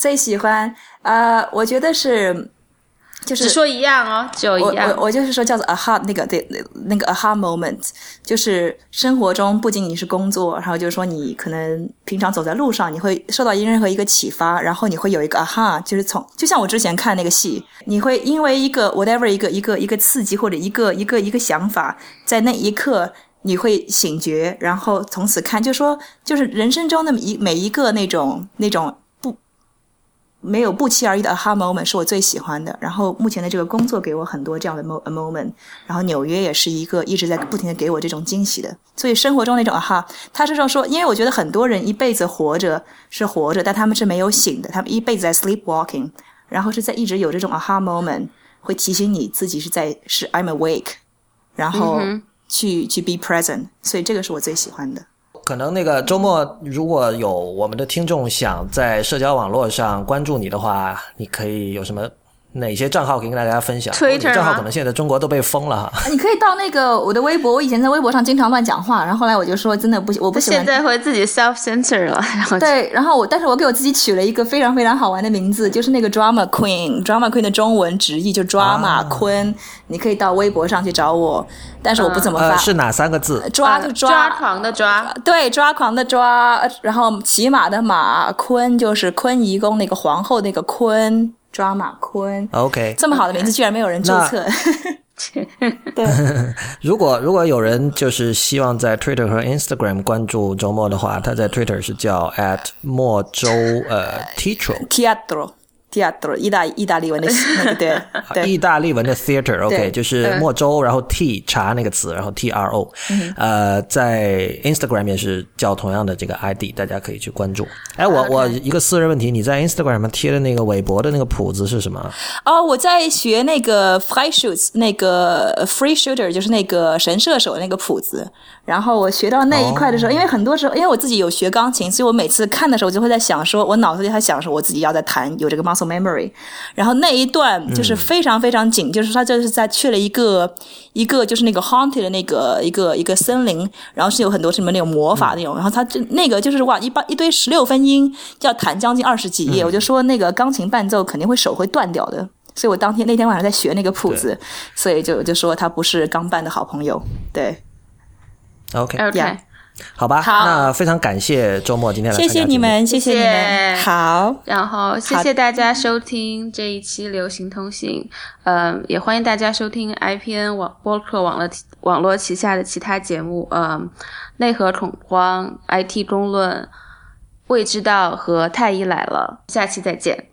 最喜欢呃，我觉得是就是只说一样哦，只有一样。我我就是说叫做 aha 那个对那个 aha moment，就是生活中不仅仅是工作，然后就是说你可能平常走在路上，你会受到任何一个启发，然后你会有一个 aha，就是从就像我之前看那个戏，你会因为一个 whatever 一个一个一个刺激或者一个一个一个想法，在那一刻。你会醒觉，然后从此看，就说就是人生中的一每一个那种那种不没有不期而遇的 aha moment 是我最喜欢的。然后目前的这个工作给我很多这样的 mo moment，然后纽约也是一个一直在不停的给我这种惊喜的。所以生活中那种 aha，他是说，因为我觉得很多人一辈子活着是活着，但他们是没有醒的，他们一辈子在 sleepwalking，然后是在一直有这种 aha moment，会提醒你自己是在是 I'm awake，然后。去去 be present，所以这个是我最喜欢的。可能那个周末如果有我们的听众想在社交网络上关注你的话，你可以有什么？哪些账号可以跟大家分享？Twitter 账号可能现在中国都被封了哈。你可以到那个我的微博，我以前在微博上经常乱讲话，然后后来我就说真的不行，我不喜欢。现在会自己 self censor 了，然后对，然后我但是我给我自己取了一个非常非常好玩的名字，就是那个 drama queen，drama queen 的中文直译就 drama 坤，你可以到微博上去找我，但是我不怎么发。是哪三个字？抓就抓，抓狂的抓，对，抓狂的抓，然后骑马的马，坤就是坤仪宫那个皇后那个坤。抓马坤，OK，这么好的名字居然没有人注册。对，如果如果有人就是希望在 Twitter 和 Instagram 关注周末的话，他在 Twitter 是叫 at 莫周呃 Teatro。Teatro，意大意大利文的对 对，意大利文的 theater，OK，就是莫州，然后 T 查那个词，然后 T R O，呃，在 Instagram 也是叫同样的这个 ID，大家可以去关注。哎，我我一个私人问题，你在 Instagram 上贴的那个韦伯的那个谱子是什么？哦，我在学那个 Free Shoots，那个 Free Shooter，就是那个神射手那个谱子。然后我学到那一块的时候，因为很多时候，因为我自己有学钢琴，所以我每次看的时候就会在想，说我脑子里还想，说我自己要在弹，有这个 muscle memory。然后那一段就是非常非常紧，就是他就是在去了一个一个就是那个 haunted 的那个一个一个森林，然后是有很多什么那种魔法那种，然后他就那个就是哇一般一堆十六分音要弹将近二十几页，我就说那个钢琴伴奏肯定会手会断掉的，所以我当天那天晚上在学那个谱子，所以就就说他不是钢伴的好朋友，对。OK，OK，好吧，好。那非常感谢周末今天来，谢谢你们，谢谢你们，好，然后谢谢大家收听这一期流行通信，嗯，也欢迎大家收听 IPN 网播客网络网络旗下的其他节目，嗯，内核恐慌、IT 公论、未知道和太医来了，下期再见。